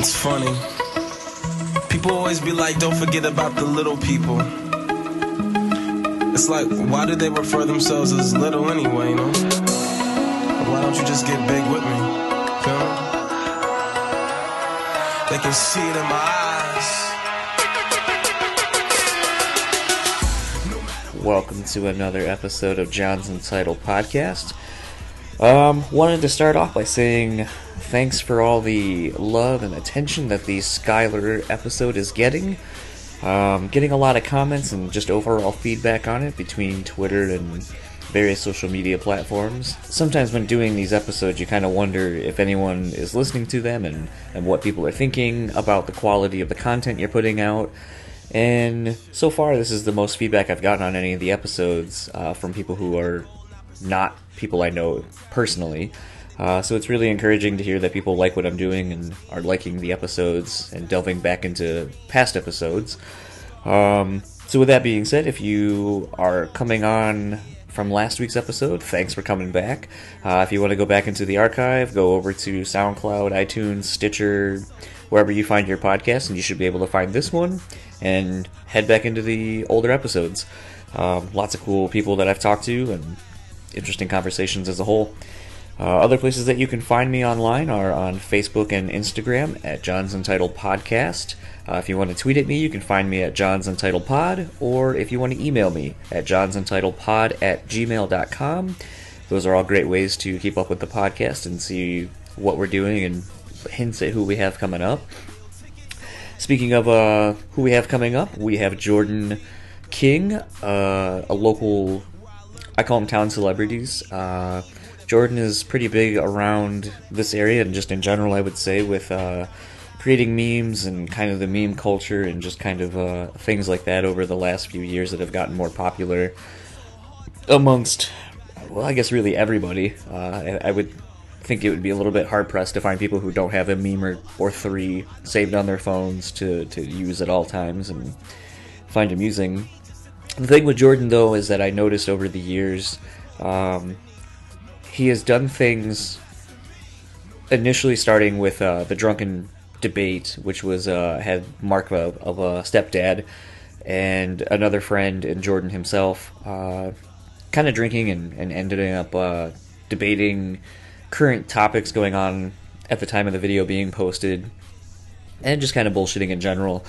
It's funny. People always be like, don't forget about the little people. It's like, why do they refer themselves as little anyway, you know? Why don't you just get big with me? Feel me? They can see it in my eyes. Welcome to another episode of John's Entitled Podcast. Um, wanted to start off by saying thanks for all the love and attention that the Skylar episode is getting. Um, getting a lot of comments and just overall feedback on it between Twitter and various social media platforms. Sometimes when doing these episodes, you kind of wonder if anyone is listening to them and, and what people are thinking about the quality of the content you're putting out. And so far, this is the most feedback I've gotten on any of the episodes uh, from people who are not people I know personally. Uh, so it's really encouraging to hear that people like what I'm doing and are liking the episodes and delving back into past episodes. Um, so with that being said, if you are coming on from last week's episode, thanks for coming back. Uh, if you want to go back into the archive, go over to SoundCloud, iTunes, Stitcher, wherever you find your podcast, and you should be able to find this one and head back into the older episodes. Um, lots of cool people that I've talked to and interesting conversations as a whole. Uh, other places that you can find me online are on Facebook and Instagram at John's Entitled Podcast. Uh, if you want to tweet at me, you can find me at John's Entitled Pod, or if you want to email me at John's Entitled Pod at gmail.com. Those are all great ways to keep up with the podcast and see what we're doing and hints at who we have coming up. Speaking of uh, who we have coming up, we have Jordan King, uh, a local, I call him town celebrities. Jordan is pretty big around this area and just in general, I would say, with uh, creating memes and kind of the meme culture and just kind of uh, things like that over the last few years that have gotten more popular amongst, well, I guess really everybody. Uh, I, I would think it would be a little bit hard pressed to find people who don't have a meme or, or three saved on their phones to, to use at all times and find amusing. The thing with Jordan, though, is that I noticed over the years um, he has done things initially starting with uh, the drunken debate, which was uh, had Mark of, of a stepdad and another friend and Jordan himself, uh, kind of drinking and, and ended up uh, debating current topics going on at the time of the video being posted, and just kind of bullshitting in general.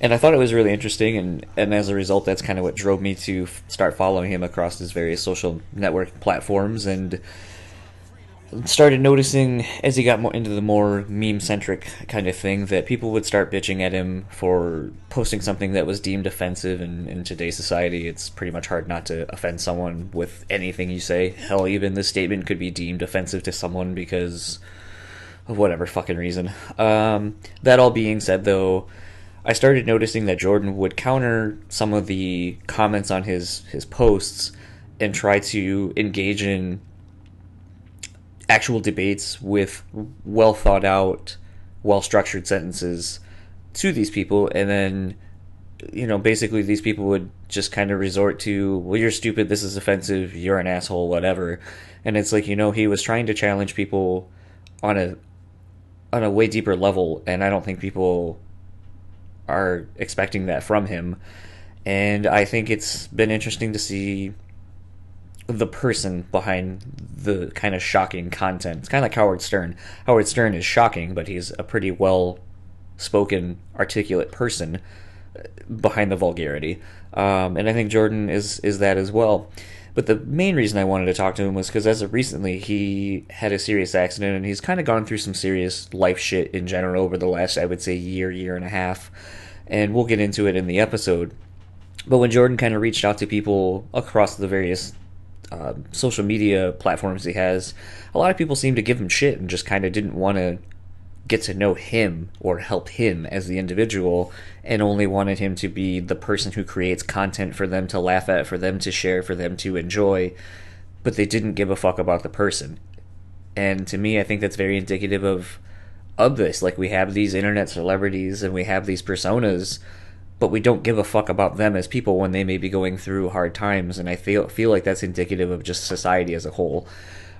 And I thought it was really interesting, and, and as a result, that's kind of what drove me to f- start following him across his various social network platforms and started noticing as he got more into the more meme centric kind of thing that people would start bitching at him for posting something that was deemed offensive and in today's society. It's pretty much hard not to offend someone with anything you say. Hell even this statement could be deemed offensive to someone because of whatever fucking reason. Um, that all being said though i started noticing that jordan would counter some of the comments on his his posts and try to engage in actual debates with well thought out, well structured sentences to these people, and then you know basically these people would just kind of resort to well you're stupid this is offensive you're an asshole whatever. And it's like you know he was trying to challenge people on a on a way deeper level and i don't think people are expecting that from him. And i think it's been interesting to see the person behind the kind of shocking content. It's kind of like Howard Stern. Howard Stern is shocking, but he's a pretty well spoken, articulate person uh, behind the vulgarity. Um, and I think Jordan is is that as well. But the main reason I wanted to talk to him was because as of recently, he had a serious accident and he's kind of gone through some serious life shit in general over the last, I would say, year, year and a half. And we'll get into it in the episode. But when Jordan kind of reached out to people across the various uh, social media platforms he has, a lot of people seem to give him shit and just kind of didn't want to get to know him or help him as the individual and only wanted him to be the person who creates content for them to laugh at, for them to share, for them to enjoy, but they didn't give a fuck about the person. And to me, I think that's very indicative of of this. Like we have these internet celebrities and we have these personas but we don't give a fuck about them as people when they may be going through hard times and i feel feel like that's indicative of just society as a whole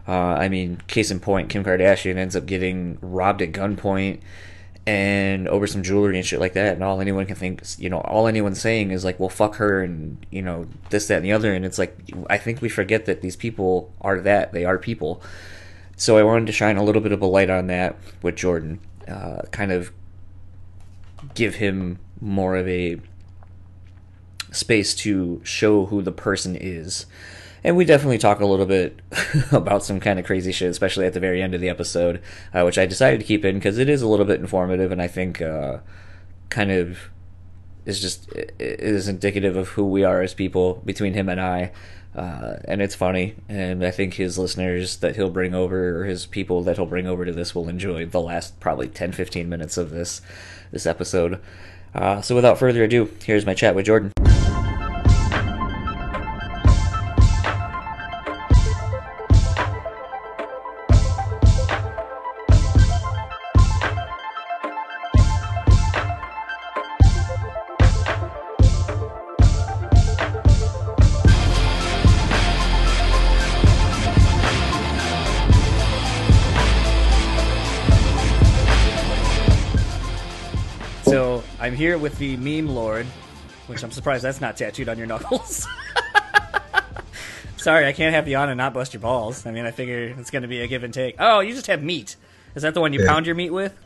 uh, i mean case in point kim kardashian ends up getting robbed at gunpoint and over some jewelry and shit like that. And all anyone can think, you know, all anyone's saying is like, well, fuck her and, you know, this, that, and the other. And it's like, I think we forget that these people are that. They are people. So I wanted to shine a little bit of a light on that with Jordan, uh, kind of give him more of a space to show who the person is. And we definitely talk a little bit about some kind of crazy shit, especially at the very end of the episode, uh, which I decided to keep in because it is a little bit informative and I think uh, kind of is just is indicative of who we are as people between him and I. Uh, and it's funny, and I think his listeners that he'll bring over, or his people that he'll bring over to this, will enjoy the last probably 10 15 minutes of this this episode. Uh, so without further ado, here's my chat with Jordan. With the meme lord, which I'm surprised that's not tattooed on your knuckles. Sorry, I can't have you on and not bust your balls. I mean, I figure it's going to be a give and take. Oh, you just have meat. Is that the one you yeah. pound your meat with?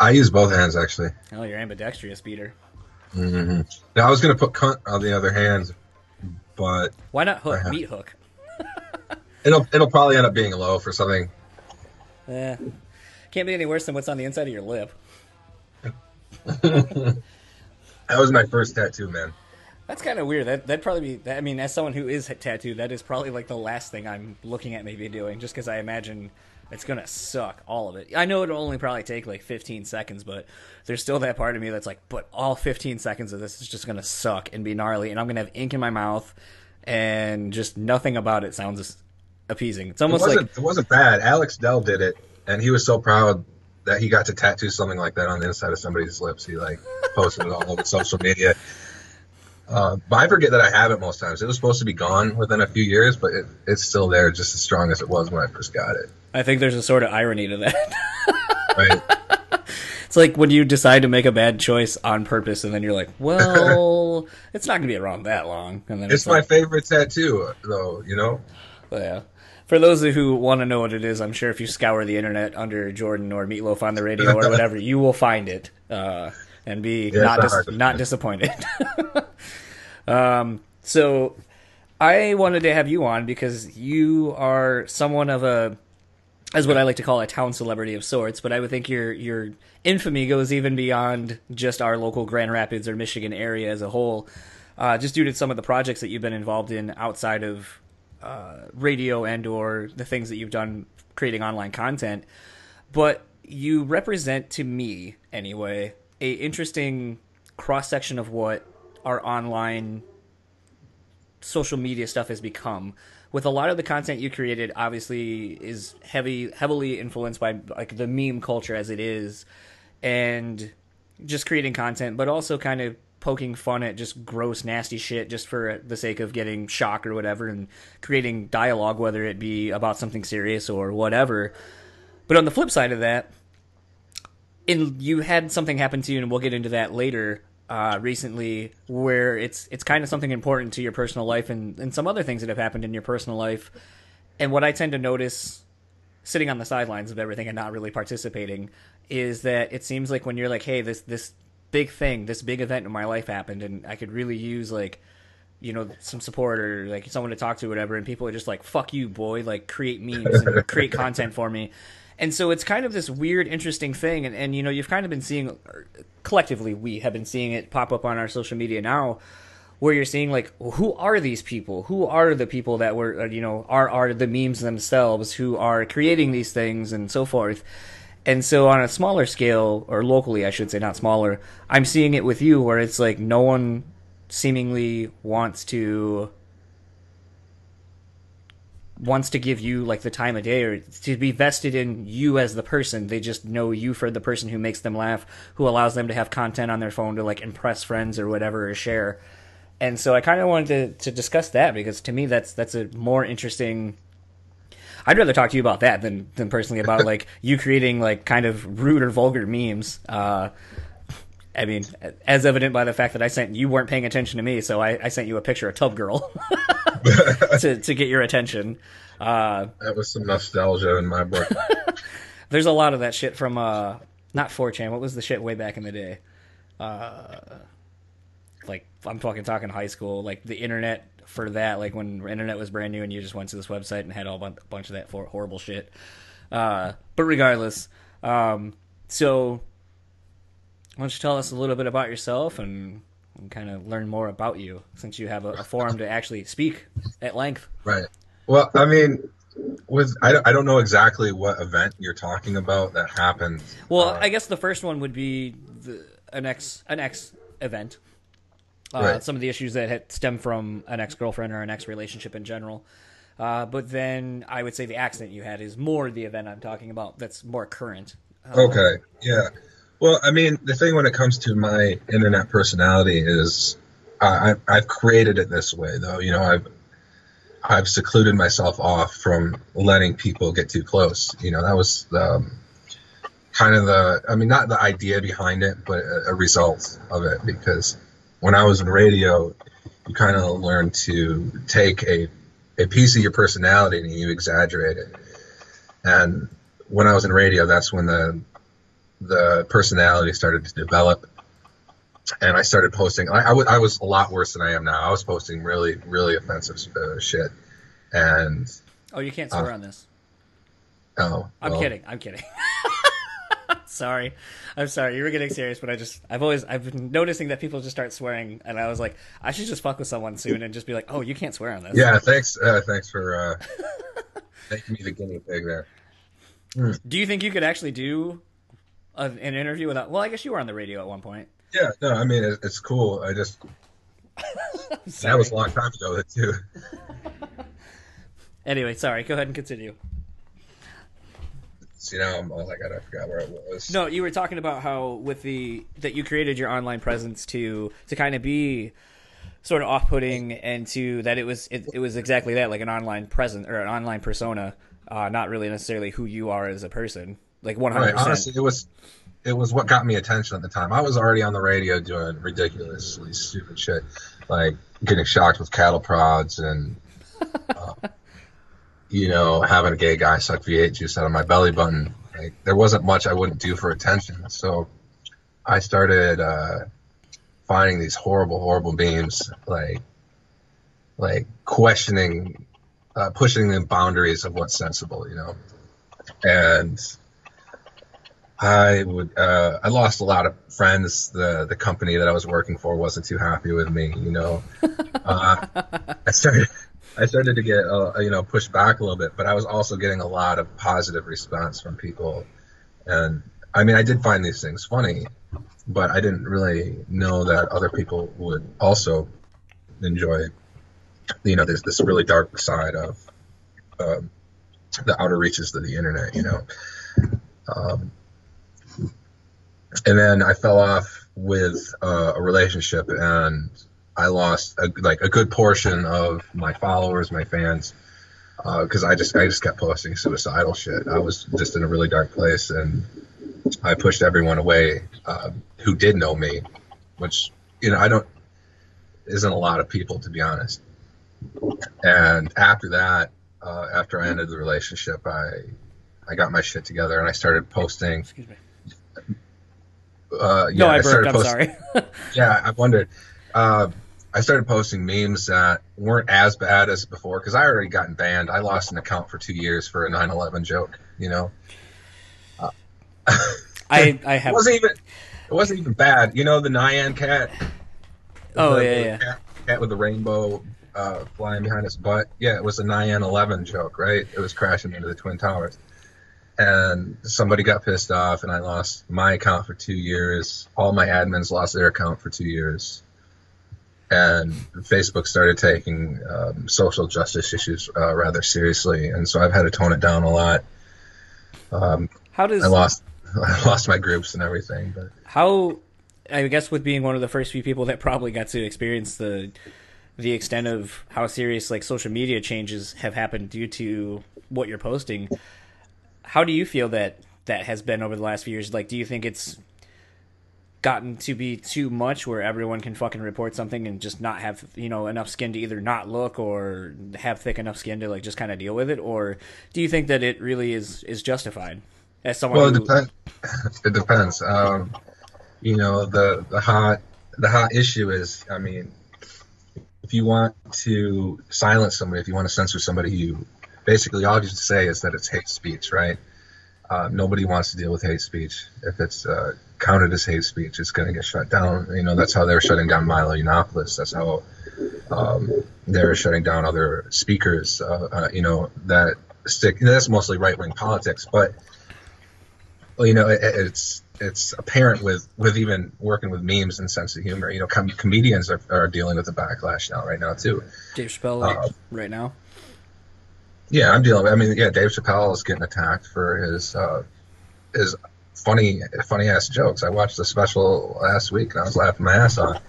I use both hands actually. Oh, you're ambidextrous, Peter. Mm-hmm. Now I was going to put cunt on the other hand, but why not hook? Meat hook. it'll it'll probably end up being low for something. Yeah, can't be any worse than what's on the inside of your lip. that was my first tattoo, man. That's kind of weird. That that'd probably be. I mean, as someone who is tattooed, that is probably like the last thing I'm looking at maybe doing, just because I imagine it's gonna suck all of it. I know it'll only probably take like 15 seconds, but there's still that part of me that's like, but all 15 seconds of this is just gonna suck and be gnarly, and I'm gonna have ink in my mouth, and just nothing about it sounds appeasing. It's almost it like it wasn't bad. Alex Dell did it, and he was so proud that he got to tattoo something like that on the inside of somebody's lips. He like posted it all over social media. Uh, but I forget that I have it most times. It was supposed to be gone within a few years, but it, it's still there, just as strong as it was when I first got it. I think there's a sort of irony to that. right. It's like when you decide to make a bad choice on purpose, and then you're like, "Well, it's not going to be around that long." And then it's, it's my like, favorite tattoo, though. You know. Yeah for those who want to know what it is, I'm sure if you scour the internet under Jordan or Meatloaf on the radio or whatever, you will find it uh, and be yeah, not dis- not disappointed. um, so I wanted to have you on because you are someone of a as what I like to call a town celebrity of sorts, but I would think your your infamy goes even beyond just our local Grand Rapids or Michigan area as a whole. Uh, just due to some of the projects that you've been involved in outside of uh, radio and or the things that you've done creating online content but you represent to me anyway a interesting cross section of what our online social media stuff has become. With a lot of the content you created obviously is heavy heavily influenced by like the meme culture as it is and just creating content but also kind of poking fun at just gross, nasty shit just for the sake of getting shock or whatever and creating dialogue, whether it be about something serious or whatever. But on the flip side of that, and you had something happen to you, and we'll get into that later. Uh, recently, where it's it's kind of something important to your personal life and, and some other things that have happened in your personal life. And what I tend to notice, sitting on the sidelines of everything and not really participating, is that it seems like when you're like, hey, this this big thing, this big event in my life happened, and I could really use like, you know, some support or like someone to talk to, or whatever. And people are just like, "Fuck you, boy!" Like create memes and create content for me. And so it's kind of this weird, interesting thing, and, and you know, you've kind of been seeing collectively, we have been seeing it pop up on our social media now, where you're seeing like, who are these people? Who are the people that were, uh, you know, are are the memes themselves who are creating these things and so forth and so on a smaller scale or locally i should say not smaller i'm seeing it with you where it's like no one seemingly wants to wants to give you like the time of day or to be vested in you as the person. They just know you for the person who makes them laugh who allows them to have content on their phone to like impress friends or whatever or share. And so i kind of wanted to, to discuss that because to me that's that's a more interesting I'd rather talk to you about that than than personally about like you creating like kind of rude or vulgar memes. Uh, I mean, as evident by the fact that I sent you weren't paying attention to me, so I, I sent you a picture of Tub Girl to to get your attention. Uh, That was some nostalgia in my book. there's a lot of that shit from uh, not 4chan. What was the shit way back in the day? Uh, like I'm talking talking high school, like the internet for that, like when internet was brand new and you just went to this website and had all a bunch of that horrible shit. Uh, but regardless, um, so why don't you tell us a little bit about yourself and, and kind of learn more about you since you have a, a forum to actually speak at length. Right. Well, I mean, with I, don't- I don't know exactly what event you're talking about that happened. Well, Uh, I guess the first one would be the, an ex an ex event. Uh, Right. Some of the issues that had stem from an ex girlfriend or an ex relationship in general. Uh, but then I would say the accident you had is more the event I'm talking about. That's more current. Uh, Okay. Yeah. Well, I mean, the thing when it comes to my internet personality is I, I- I've created it this way, though. You know, I've I've secluded myself off from letting people get too close. You know, that was um, kind of the I mean, not the idea behind it, but a, a result of it. Because when I was in radio, you kind of learn to take a a piece of your personality and you exaggerate it. And when I was in radio, that's when the the personality started to develop and i started posting I, I, w- I was a lot worse than i am now i was posting really really offensive uh, shit and Oh, you can't swear on this. oh I'm kidding. I'm kidding. sorry. I'm sorry. You were getting serious, but I just I've always I've been noticing that people just start swearing, and I was like, I should just fuck with someone soon and just be like, oh, you can't swear on this. yeah thanks uh, thanks for uh making me the guinea pig there Do you think you could actually do a, an interview without? Well, I guess you were on the radio at one point. yeah no i mean it, it's cool i just that was a long time ago too Anyway, sorry. Go ahead and continue. You know I'm, oh my god i forgot where it was No, you were talking about how with the that you created your online presence to to kind of be sort of off-putting and to that it was it, it was exactly that like an online presence or an online persona, uh, not really necessarily who you are as a person. Like one hundred Right. percent. Honestly, it was it was what got me attention at the time. I was already on the radio doing ridiculously stupid shit, like getting shocked with cattle prods and uh, you know having a gay guy suck V8 juice out of my belly button. Like there wasn't much I wouldn't do for attention, so I started uh, finding these horrible, horrible memes, like like questioning, uh, pushing the boundaries of what's sensible, you know, and I would. Uh, I lost a lot of friends. The the company that I was working for wasn't too happy with me. You know, uh, I started. I started to get uh, you know pushed back a little bit, but I was also getting a lot of positive response from people, and I mean I did find these things funny, but I didn't really know that other people would also enjoy, you know, this this really dark side of um, the outer reaches of the internet. You know. Um, and then I fell off with uh, a relationship, and I lost a, like a good portion of my followers, my fans, because I just I just kept posting suicidal shit. I was just in a really dark place, and I pushed everyone away uh, who did know me, which you know I don't isn't a lot of people to be honest. And after that, uh, after I ended the relationship, I I got my shit together and I started posting. Excuse me. Uh, yeah, no, I burped. started I'm sorry. Yeah, I wondered. Uh, I started posting memes that weren't as bad as before because I already gotten banned. I lost an account for two years for a 9/11 joke. You know, I I it have. wasn't even it wasn't even bad. You know, the Nyan cat. Oh, the, yeah, the yeah. Cat, cat with the rainbow uh, flying behind its butt. Yeah, it was a Nyan 11 joke, right? It was crashing into the twin towers. And somebody got pissed off, and I lost my account for two years. All my admins lost their account for two years. And Facebook started taking um, social justice issues uh, rather seriously, and so I've had to tone it down a lot. Um, How does I lost, I lost my groups and everything, but how I guess with being one of the first few people that probably got to experience the the extent of how serious like social media changes have happened due to what you're posting. How do you feel that that has been over the last few years? Like, do you think it's gotten to be too much where everyone can fucking report something and just not have you know enough skin to either not look or have thick enough skin to like just kind of deal with it or do you think that it really is is justified as someone Well, it who, depends. It depends. Um, you know, the the hot the hot issue is, I mean, if you want to silence somebody, if you want to censor somebody, you basically all you say is that it's hate speech, right? Uh, nobody wants to deal with hate speech. If it's uh, counted as hate speech, it's going to get shut down. You know, that's how they're shutting down Milo Yiannopoulos. That's how um, they're shutting down other speakers. Uh, uh, you know, that stick. That's mostly right wing politics, but well, you know, it, it's it's apparent with with even working with memes and sense of humor. You know, com- comedians are, are dealing with the backlash now, right now too. Dave Chappelle Uh, right now Yeah, I'm dealing. I mean, yeah, Dave Chappelle is getting attacked for his uh, his funny funny ass jokes. I watched the special last week and I was laughing my ass off.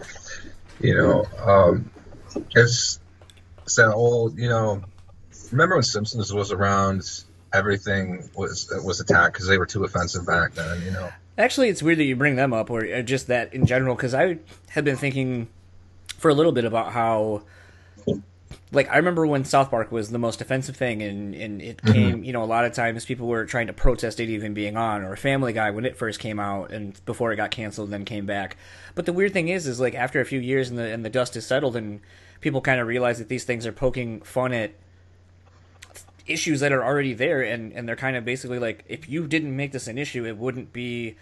You know, um, it's it's that old. You know, remember when Simpsons was around? Everything was was attacked because they were too offensive back then. You know. Actually, it's weird that you bring them up, or just that in general, because I had been thinking for a little bit about how, like, I remember when South Park was the most offensive thing, and and it came, you know, a lot of times people were trying to protest it even being on, or Family Guy when it first came out, and before it got canceled, then came back. But the weird thing is, is like after a few years and the and the dust is settled, and people kind of realize that these things are poking fun at issues that are already there and and they're kind of basically like if you didn't make this an issue it wouldn't be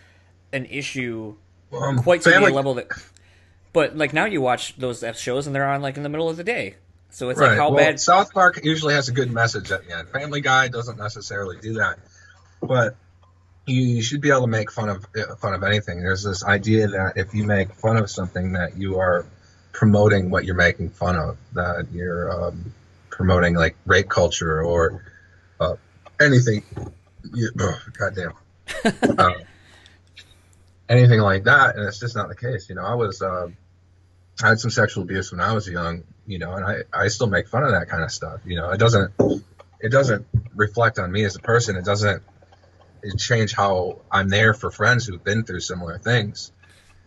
an issue Um, quite to Family- the level that but like now you watch those F shows and they're on like in the middle of the day so it's like Right. how well, bad South Park usually has a good message at the end. Family Guy doesn't necessarily do that, but you, you should be able to make fun of uh, fun of anything. There's this idea that if you make fun of something, that you are promoting what you're making fun of. That you're um, promoting like rape culture or uh, anything. You, oh, goddamn. uh, anything like that, and it's just not the case. You know, I was. um I had some sexual abuse when I was young, you know, and I, I still make fun of that kind of stuff. You know, it doesn't it doesn't reflect on me as a person. It doesn't it change how I'm there for friends who've been through similar things.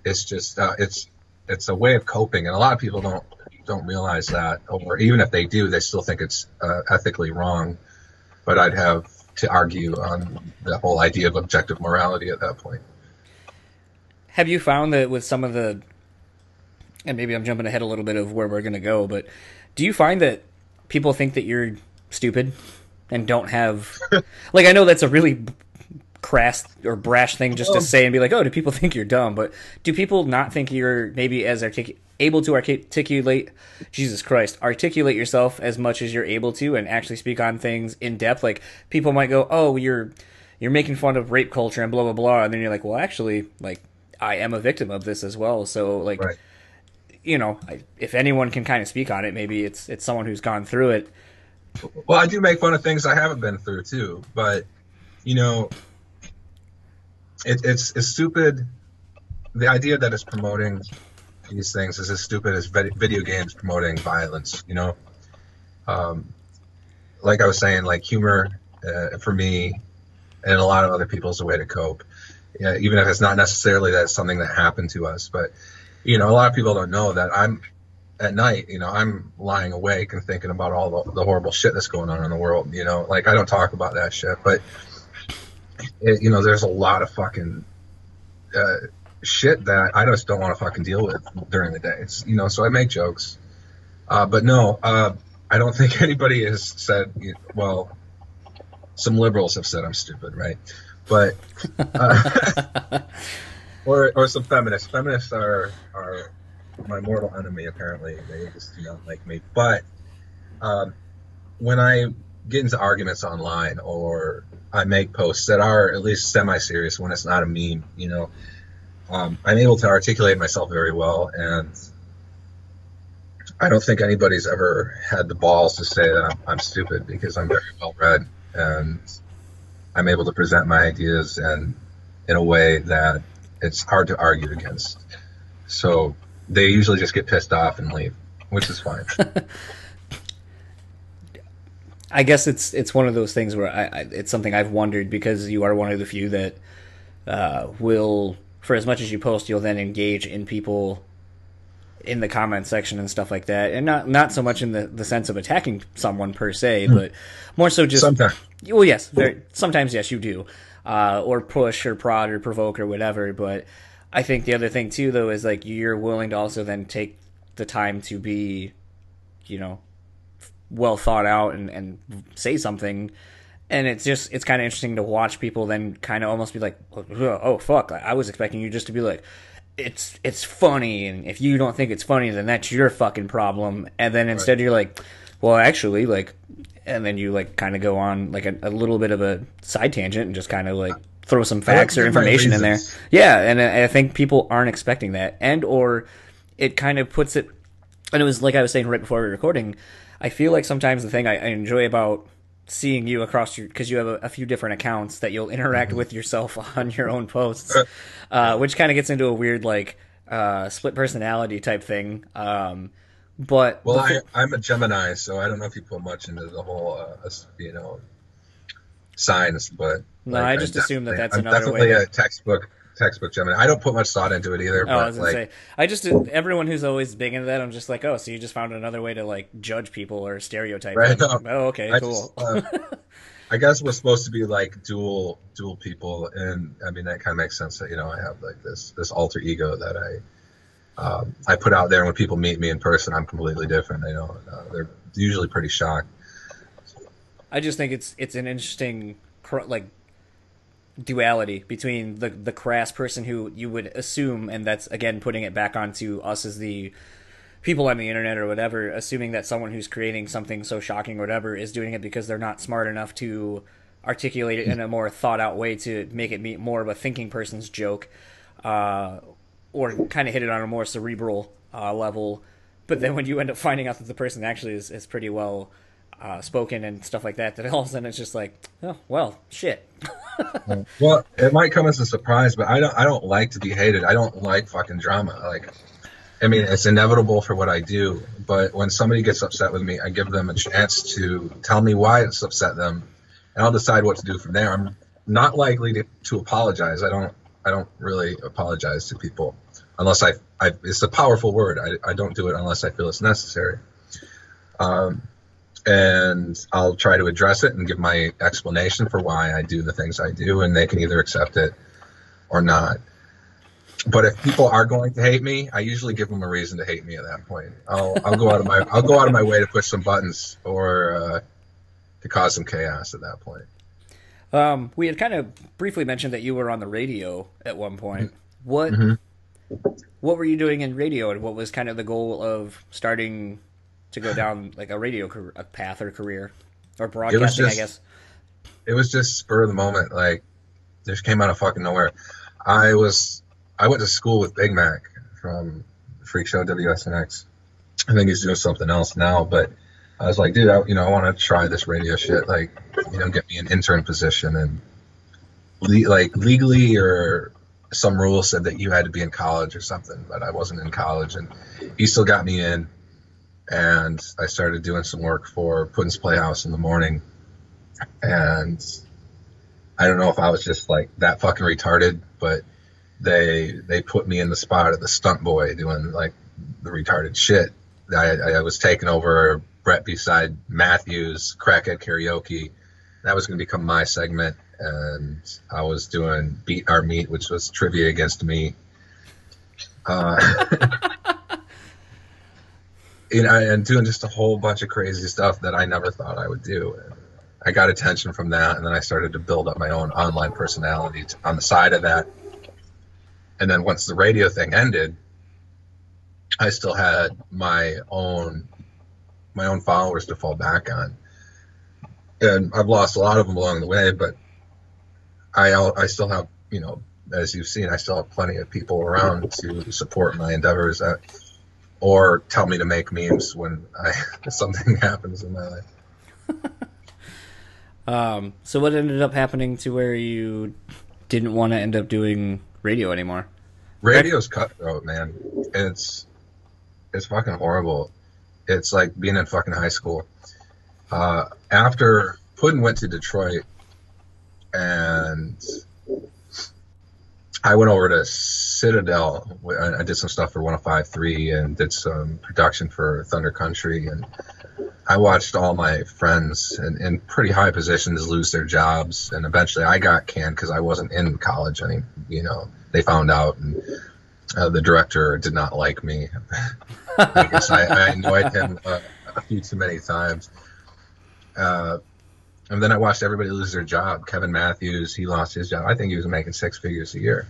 It's just uh, it's it's a way of coping, and a lot of people don't don't realize that, or even if they do, they still think it's uh, ethically wrong. But I'd have to argue on the whole idea of objective morality at that point. have you found that with some of the and maybe I'm jumping ahead a little bit of where we're going to go but do you find that people think that you're stupid and don't have like I know that's a really crass or brash thing just to oh. say and be like, oh, do people think you're dumb? But do people not think you're maybe as artic- able to articulate, Jesus Christ, articulate yourself as much as you're able to and actually speak on things in depth? Like people might go, oh, you're you're making fun of rape culture and blah blah blah, and then you're like, well, actually, like I am a victim of this as well. So like, Right. You know, if anyone can kind of speak on it, maybe it's it's someone who's gone through it. Well, I do make fun of things I haven't been through too, but you know, it, it's it's stupid. The idea that it's promoting these things is as stupid as video games promoting violence. You know, um, like I was saying, like humor uh, for me and a lot of other people is a way to cope. Yeah, even if it's not necessarily that something that happened to us, but you know, a lot of people don't know that I'm at night, you know, I'm lying awake and thinking about all the, the horrible shit that's going on in the world. You know, like I don't talk about that shit, but it, you know, there's a lot of fucking uh, shit that I just don't want to fucking deal with during the day. It's, you know, so I make jokes, uh, but no, uh, I don't think anybody has said. Well, some liberals have said I'm stupid, right? But uh, or or some feminists. Feminists are are my mortal enemy. Apparently, they just do not like me. But um, when I get into arguments online or I make posts that are at least semi-serious when it's not a meme, you know, um, I'm able to articulate myself very well, and I don't think anybody's ever had the balls to say that I'm, I'm stupid because I'm very well read and I'm able to present my ideas and in a way that it's hard to argue against. So they usually just get pissed off and leave. which is fine. I guess it's it's one of those things where I, I it's something I've wondered because you are one of the few that uh, will, for as much as you post, you'll then engage in people in the comment section and stuff like that, and not not so much in the, the sense of attacking someone per se, but more so just Sometimes. well, yes, very, sometimes yes, you do, uh, or push or prod or provoke or whatever. But I think the other thing too, though, is like you're willing to also then take the time to be, you know, well thought out and, and say something. And it's just it's kind of interesting to watch people then kind of almost be like, oh fuck, I was expecting you just to be like, it's it's funny, and if you don't think it's funny, then that's your fucking problem. And then instead you're like, well, actually, like, and then you like kind of go on like a, a little bit of a side tangent and just kind of like throw some facts or information in there. Yeah, and I I think people aren't expecting that, and or it kind of puts it. And it was like I was saying right before we were recording. I feel like sometimes the thing I, I enjoy about seeing you across your because you have a, a few different accounts that you'll interact Mm-hmm. with yourself on your own posts, uh, which kind of gets into a weird like uh, split personality type thing. Um, but Well, I, I'm a Gemini, so I don't know if you put much into the whole, uh, you know, signs, but No, I just assume that that's I'm another definitely a textbook textbook Gemini. I don't put much thought into it either, Oh, I but was gonna like, say, I just everyone who's always big into that, I'm just like, oh, so you just found another way to like judge people or stereotype Right, them. no. Oh, okay, I cool. just, uh, I guess we're supposed to be like dual dual people, and I mean that kind of makes sense that you know I have like this this alter ego that I um, I put out there, and when people meet me in person, I'm completely different. You know, uh, they're usually pretty shocked. I just think it's it's an interesting like duality between the the crass person who you would assume, and that's again putting it back onto us as the people on the internet or whatever, assuming that someone who's creating something so shocking or whatever is doing it because they're not smart enough to articulate it in a more thought out way to make it more of a thinking person's joke, uh, or kind of hit it on a more cerebral uh, level. But then when you end up finding out that the person actually is, is pretty well uh, spoken and stuff like that, that all of a sudden it's just like, oh well, shit. Well, it might come as a surprise, but I don't. I don't like to be hated. I don't like fucking drama. Like, I mean, it's inevitable for what I do. But when somebody gets upset with me, I give them a chance to tell me why it's upset them, and I'll decide what to do from there. I'm not likely to, to apologize. I don't. I don't really apologize to people unless I. I it's a powerful word. I, I don't do it unless I feel it's necessary. Um, and I'll try to address it and give my explanation for why I do the things I do, and they can either accept it or not. But if people are going to hate me, I usually give them a reason to hate me at that point. I'll, I'll go out of my I'll go out of my way to push some buttons or uh, to cause some chaos at that point. Um, we had kind of briefly mentioned that you were on the radio at one point. What what were you doing in radio, and what was kind of the goal of starting to go down like a radio career, a path or career or broadcasting? I guess. it was just spur of the moment. Like, just came out of fucking nowhere. I was, I went to school with Big Mac from Freak Show WSNX. I think he's doing something else now, but I was like, dude, I, you know, I want to try this radio shit. Like, you know, get me an intern position and le- like legally or some rule said that you had to be in college or something, but I wasn't in college and he still got me in. And I started doing some work for Puddin's Playhouse in the morning and I don't know if I was just like that fucking retarded, but they they put me in the spot of the stunt boy doing like the retarded shit. I, I was taking over Brett beside Matthews crackhead karaoke. That was going to become my segment, and I was doing beat our meat, which was trivia against me. Uh, you know, and doing just a whole bunch of crazy stuff that I never thought I would do. And I got attention from that, and then I started to build up my own online personality t- on the side of that. And then once the radio thing ended, I still had my own my own followers to fall back on, and I've lost a lot of them along the way. But I I still have you know as you've seen, I still have plenty of people around to support my endeavors that, or tell me to make memes when I something happens in my life. Um, so what ended up happening to where you didn't want to end up doing radio anymore? Radio's cutthroat, man. It's it's fucking horrible. It's like being in fucking high school. Uh, after Puddin went to Detroit, and I went over to Citadel. I I did some stuff for 105.3 and did some production for Thunder Country. And I watched all my friends in, in pretty high positions lose their jobs. And eventually I got canned because I wasn't in college. any. you know, they found out and uh, the director did not like me. I guess I, I annoyed him uh, a few too many times. Uh, and then I watched everybody lose their job. Kevin Matthews, he lost his job. I think he was making six figures a year.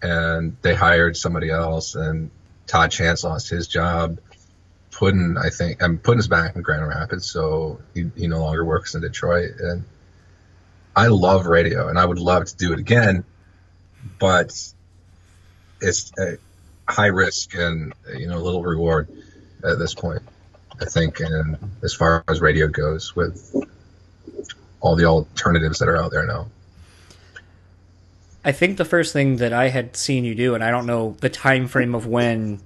And they hired somebody else, and Todd Chance lost his job. Puddin, I think, I'm Puddin's back in Grand Rapids, so he, he no longer works in Detroit. And I love radio, and I would love to do it again, but it's a high risk and you know little reward at this point. I think, and as far as radio goes, with all the alternatives that are out there now. I think the first thing that I had seen you do, and I don't know the time frame of when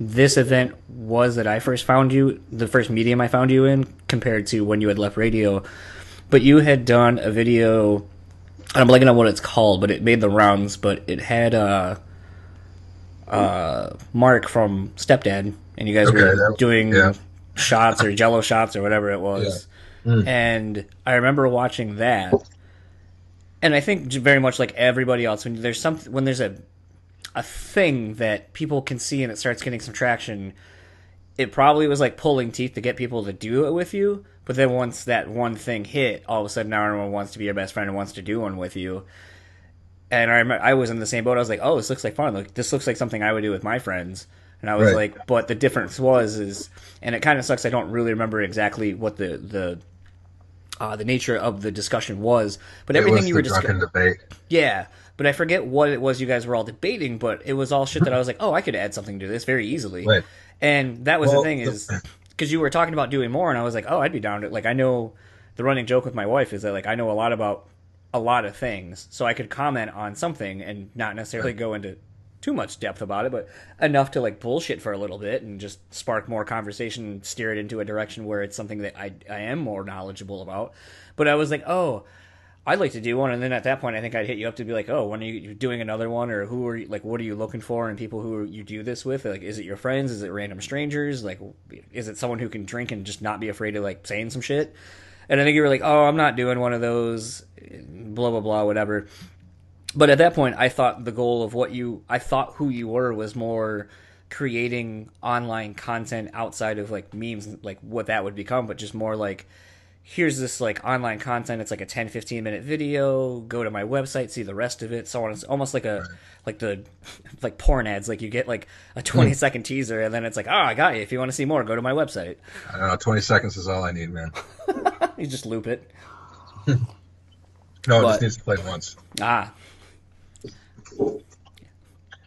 this event was that I first found you, the first medium I found you in, compared to when you had left radio. But you had done a video. I'm blanking on what it's called, but it made the rounds. But it had uh, uh, Mark from Stepdad, and you guys Okay, were that- doing yeah. shots or Jello shots or whatever it was. Mm. And I remember watching that, and I think very much like everybody else, when there's something, when there's a a thing that people can see and it starts getting some traction, it probably was like pulling teeth to get people to do it with you. But then once that one thing hit, all of a sudden now everyone wants to be your best friend and wants to do one with you. And I remember I was in the same boat. I was like, "Oh, this looks like fun. Like this looks like something I would do with my friends." And I was Right. like, "But the difference was is, and it kind of sucks. I don't really remember exactly what the the uh, the nature of the discussion was. But everything you were discussing, debate. yeah, but I forget what it was you guys were all debating, but it was all shit that I was like, oh, I could add something to this very easily. Right. And that was Well, the thing is because you were talking about doing more, and I was like, oh, I'd be down to like I know the running joke with my wife is that like I know a lot about a lot of things, so I could comment on something and not necessarily go into too much depth about it, but enough to like bullshit for a little bit and just spark more conversation, steer it into a direction where it's something that I I am more knowledgeable about. But I was like, oh, I'd like to do one, and then at that point, I think I'd hit you up to be like, "Oh, when are you doing another one, or who are you, like, what are you looking for, and people who you do this with? Like, is it your friends? Is it random strangers? Like, is it someone who can drink and just not be afraid of like saying some shit?" And I think you were like, "Oh, I'm not doing one of those, blah blah blah, whatever." But at that point, I thought the goal of what you, I thought who you were was more creating online content outside of like memes, like what that would become, but just more like here's this like online content. It's like a 10 15 minute video. Go to my website see the rest of it so on. It's almost like a like the like porn ads. Like you get like a 20 second teaser and then it's like oh i got you. If you want to see more go to my website. I don't know. Twenty seconds is all I need, man. you just loop it. No, it But- just needs to play once. ah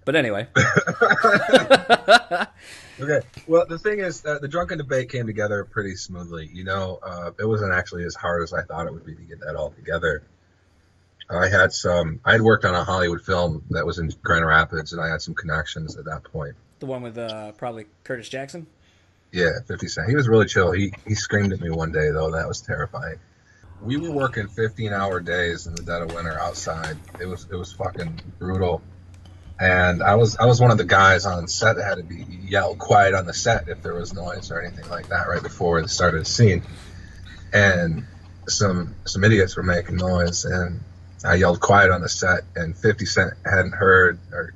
but anyway Okay. Well, the thing is, uh, the drunken debate came together pretty smoothly. You know, uh, it wasn't actually as hard as I thought it would be to get that all together. I had some. I had worked on a Hollywood film that was in Grand Rapids, and I had some connections at that point. the one with uh probably curtis jackson Yeah, Fifty Cent. He was really chill. He he screamed at me one day though. That was terrifying. We were working 15 hour days in the dead of winter outside. It was it was fucking brutal. And I was I was one of the guys on set that had to be yelled quiet on the set if there was noise or anything like that right before the start of scene. And some some idiots were making noise and I yelled quiet on the set and 50 Cent hadn't heard or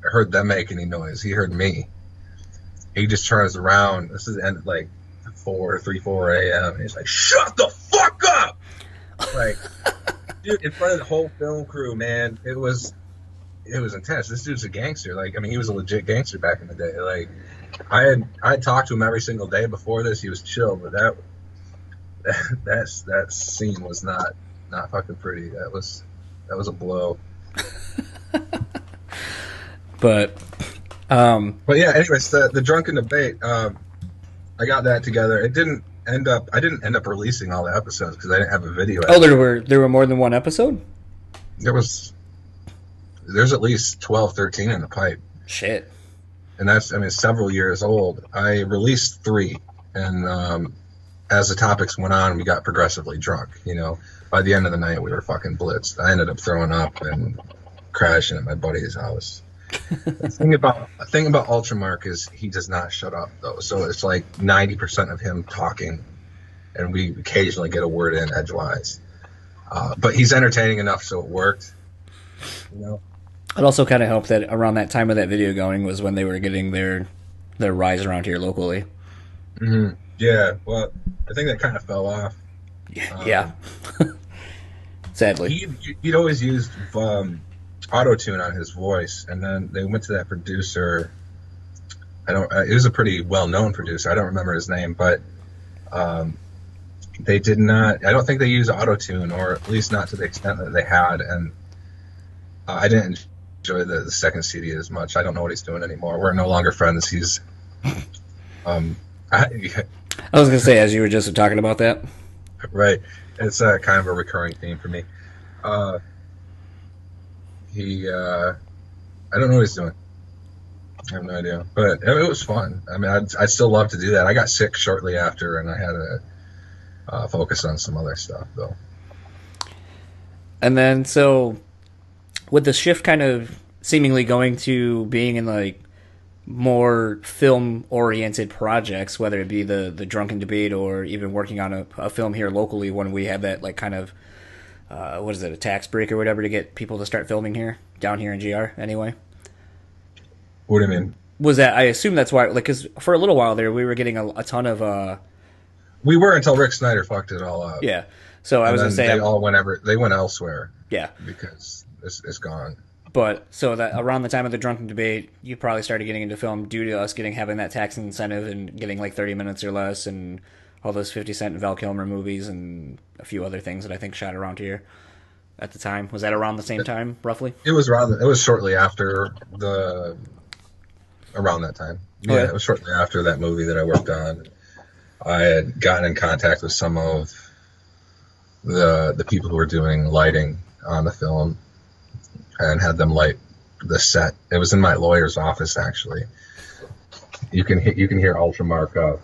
heard them make any noise. He heard me he just turns around. This is end like four, three, four a.m. And he's like, "Shut the fuck up!" Like, dude, in front of the whole film crew, man, it was, it was intense. This dude's a gangster. Like, I mean, he was a legit gangster back in the day. Like, I had, I had talked to him every single day before this. He was chill, but that, that, that's that scene was not, not fucking pretty. That was, that was a blow. but um But yeah, anyways, the the drunken debate. Um, I got that together. It didn't end up. I didn't end up releasing all the episodes because I didn't have a video. oh there were there were more than one episode There was. There's at least 12, 13 in the pipe. shit and that's I mean several years old. I released three, and um, as the topics went on, we got progressively drunk. You know, by the end of the night, we were fucking blitzed. I ended up throwing up and crashing at my buddy's house. The thing about the thing about Ultramark is he does not shut up though. So it's like ninety percent of him talking, and we occasionally get a word in edgewise. Uh, but he's entertaining enough, so it worked. You know, It also kind of helped that around that time of that video going was when they were getting their their rise around here locally. yeah. Well, I think that kind of fell off. yeah. Sadly. he he'd always used um, auto tune on his voice, and then they went to that producer. I don't. Uh, it was a pretty well known producer. I don't remember his name, but um, they did not. I don't think they used auto tune, or at least not to the extent that they had. And uh, I didn't enjoy the, the second CD as much. I don't know what he's doing anymore. We're no longer friends. He's. Um, I, I was gonna say as you were just talking about that. right. It's uh, kind of a recurring theme for me. Uh, he, uh, I don't know what he's doing. I have no idea, but it, was fun. I mean, I'd, I'd still love to do that. I got sick shortly after, and I had to uh, focus on some other stuff, though. And then so with the shift kind of seemingly going to being in like more film oriented projects, whether it be the the drunken debate or even working on a, a film here locally when we have that like kind of uh, what is it, a tax break or whatever to get people to start filming here, down here in GR anyway. What do you mean? Was that I assume that's why like cuz for a little while there we were getting a, a ton of uh We were until Rick Snyder fucked it all up. yeah. So I And was going to say they I'm- all went ever they went elsewhere yeah. because it's, it's gone. But so that around the time of the drunken debate, you probably started getting into film due to us getting having that tax incentive and getting like thirty minutes or less, and all those Fifty Cent and Val Kilmer movies and a few other things that I think shot around here at the time. Was that around the same time, roughly? It was around. It was shortly after the around that time. Yeah, Okay. it was shortly after that movie that I worked on. I had gotten in contact with some of the the people who were doing lighting on the film, and had them light the set. It was in my lawyer's office actually. You can you can hear Ultramark uh,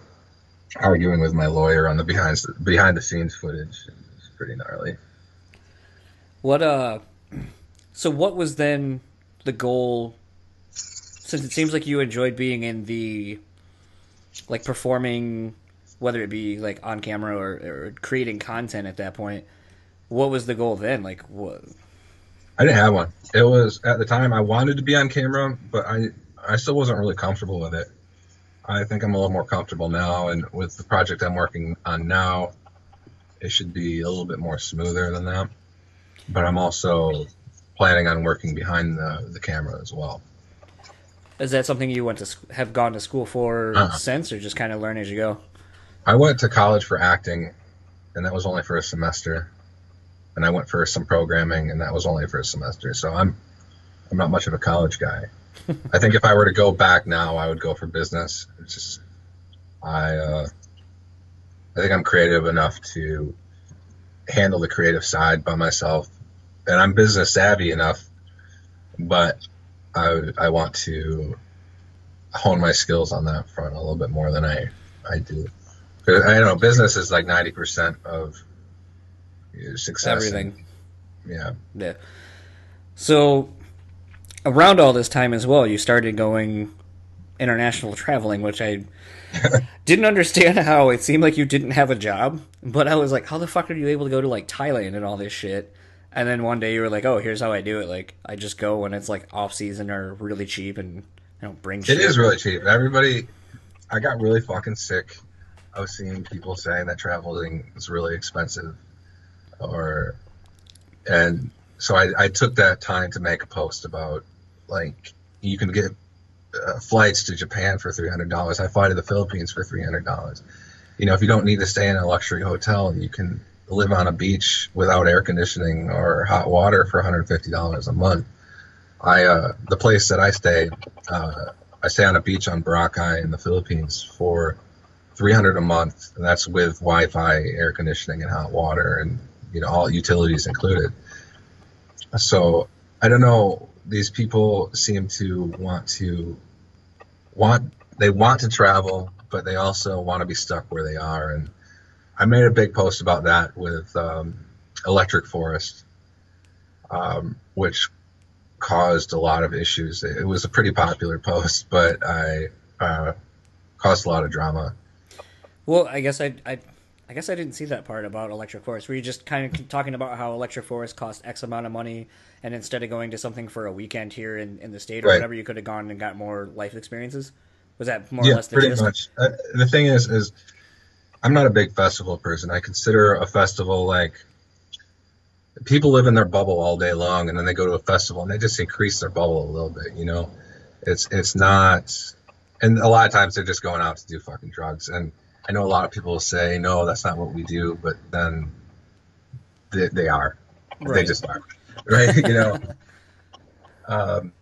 arguing with my lawyer on the behind behind the scenes footage. It's pretty gnarly. What uh? So what was then the goal? Since it seems like you enjoyed being in the, like performing, whether it be like on camera or, or creating content at that point. What was the goal then? Like what? I didn't have one. It was at the time I wanted to be on camera, but I I still wasn't really comfortable with it. I think I'm a little more comfortable now, and with the project I'm working on now, it should be a little bit more smoother than that. But I'm also planning on working behind the, the camera as well. Is that something you went to have gone to school for Uh-uh. since, or just kind of learn as you go? I went to college for acting, and that was only for a semester. And I went for some programming, and that was only for a semester. So I'm I'm not much of a college guy. I think if I were to go back now, I would go for business. It's just I uh, I think I'm creative enough to handle the creative side by myself, and I'm business savvy enough. But I I want to hone my skills on that front a little bit more than I I do. I don't know. Business is like ninety percent of success. Everything. Yeah. Yeah. So, around all this time as well, you started going international traveling, which I didn't understand how it seemed like you didn't have a job. But I was like, how the fuck are you able to go to like Thailand and all this shit? And then one day you were like, oh, here's how I do it. Like, I just go when it's like off season or really cheap and I don't bring shit. It is really cheap. Everybody, I got really fucking sick of seeing people saying that traveling is really expensive, or, and so I, I took that time to make a post about like you can get uh, flights to Japan for three hundred dollars. I fly to the Philippines for three hundred dollars. You know, if you don't need to stay in a luxury hotel, you can live on a beach without air conditioning or hot water for one hundred fifty dollars a month. I uh, the place that I stay, uh, I stay on a beach on Boracay in the Philippines for three hundred a month, and that's with Wi-Fi, air conditioning, and hot water, and you know all utilities included. So I don't know. These people seem to want to want they want to travel, but they also want to be stuck where they are. And I made a big post about that with um, Electric Forest, um, which caused a lot of issues. It was a pretty popular post, but I uh, caused a lot of drama. Well, I guess I, I, I guess I didn't see that part about Electric Forest. Were you just kind of talking about how Electric Forest cost X amount of money, and instead of going to something for a weekend here in, in the state or Right. whatever, you could have gone and got more life experiences? Was that more or less the pretty gist? much. Uh, the thing is, is I'm not a big festival person. I consider a festival like people live in their bubble all day long, and then they go to a festival and they just increase their bubble a little bit. You know, it's it's not, and a lot of times they're just going out to do fucking drugs. And I know a lot of people will say, no, that's not what we do, but then they, they are. They just are, right? you know. Um,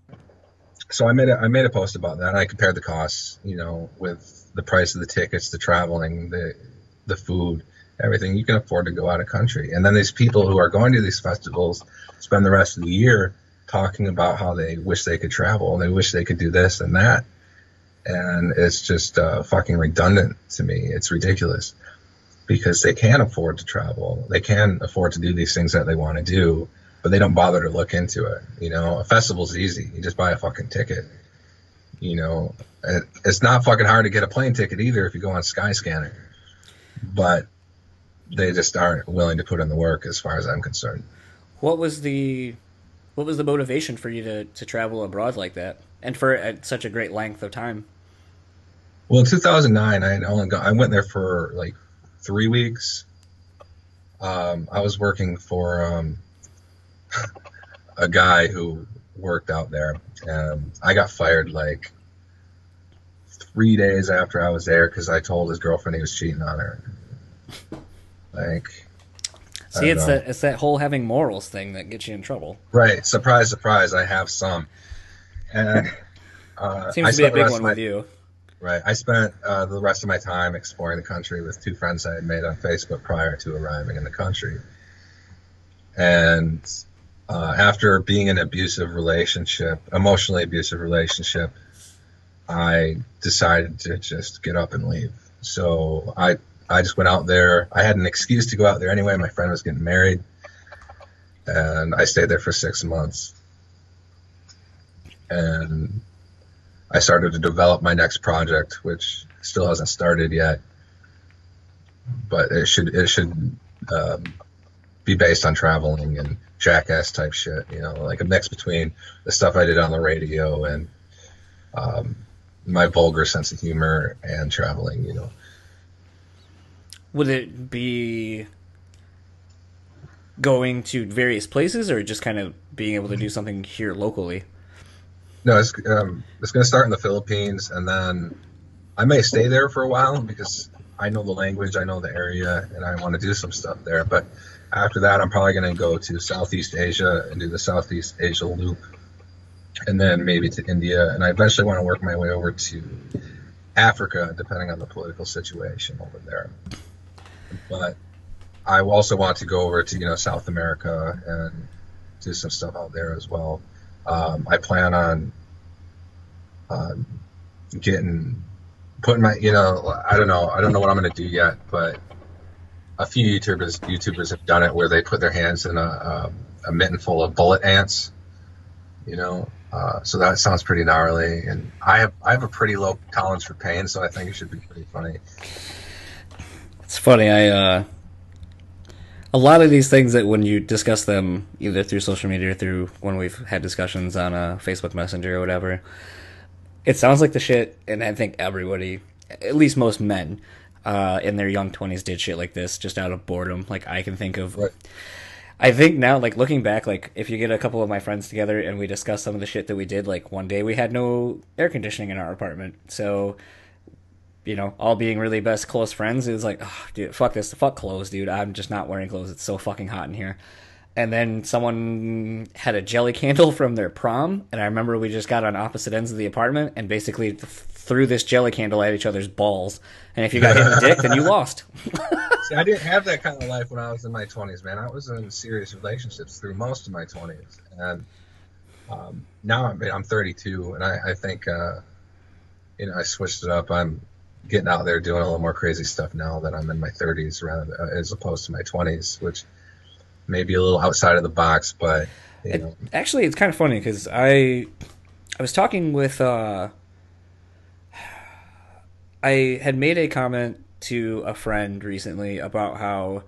so I made a I made a post about that. And I compared the costs, you know, with the price of the tickets, the traveling, the the food, everything. You can afford to go out of country. And then these people who are going to these festivals spend the rest of the year talking about how they wish they could travel and they wish they could do this and that. And it's just uh, fucking redundant to me. It's ridiculous because they can afford to travel. They can afford to do these things that they want to do, but they don't bother to look into it. You know, a festival's easy. You just buy a fucking ticket. You know, it, it's not fucking hard to get a plane ticket either if you go on Skyscanner, but they just aren't willing to put in the work as far as I'm concerned. What was the what was the motivation for you to, to travel abroad like that and for at such a great length of time? Well, in 2009, I had only got, I went there for like three weeks. Um, I was working for um, a guy who worked out there, and I got fired like three days after I was there because I told his girlfriend he was cheating on her. Like, See, it's know. that it's that whole having morals thing that gets you in trouble. right? Surprise, surprise! I have some, and uh, Seems I to be a big one my- with you. Right. I spent uh, the rest of my time exploring the country with two friends I had made on Facebook prior to arriving in the country. And uh, after being in an abusive relationship, emotionally abusive relationship, I decided to just get up and leave. So I I just went out there. I had an excuse to go out there anyway. My friend was getting married, and I stayed there for six months. And I started to develop my next project, which still hasn't started yet, but it should it should um, be based on traveling and jackass type shit. You know, like a mix between the stuff I did on the radio and um, my vulgar sense of humor and traveling. You know, Would it be going to various places or just kind of being able to do something here locally? No, it's um, it's going to start in the Philippines, and then I may stay there for a while because I know the language, I know the area, and I want to do some stuff there. But after that, I'm probably going to go to Southeast Asia and do the Southeast Asia loop, and then maybe to India, and I eventually want to work my way over to Africa, depending on the political situation over there. But I also want to go over to you know South America and do some stuff out there as well. Um, I plan on um, getting putting my you know I don't know I don't know what I'm to do yet, but a few YouTubers YouTubers have done it where they put their hands in a, a, a mitten full of bullet ants, you know. Uh, so that sounds pretty gnarly, and I have I have a pretty low tolerance for pain, so I think it should be pretty funny. It's funny. I uh, a lot of these things that when you discuss them either through social media or through when we've had discussions on a Facebook Messenger or whatever, it sounds like the shit. And I think everybody, at least most men, uh, in their young twenties, did shit like this just out of boredom. Like I can think of. Right. I think now, like looking back, like if you get a couple of my friends together and we discuss some of the shit that we did, like one day we had no air conditioning in our apartment, so you know, all being really best close friends, it was like, oh, dude, fuck this, fuck clothes, dude. I'm just not wearing clothes. It's so fucking hot in here. And then someone had a jelly candle from their prom, and I remember we just got on opposite ends of the apartment and basically th- threw this jelly candle at each other's balls. And if you got hit in the dick, then you lost. See, I didn't have that kind of life when I was in my 20s, man. I was in serious relationships through most of my 20s, and um, now I'm I'm 32, and I, I think uh, you know, I switched it up. I'm getting out there doing a little more crazy stuff now that I'm in my 30s rather uh, as opposed to my 20s, which may be a little outside of the box, but you know. It, actually, it's kind of funny because I I was talking with uh, I had made a comment to a friend recently about how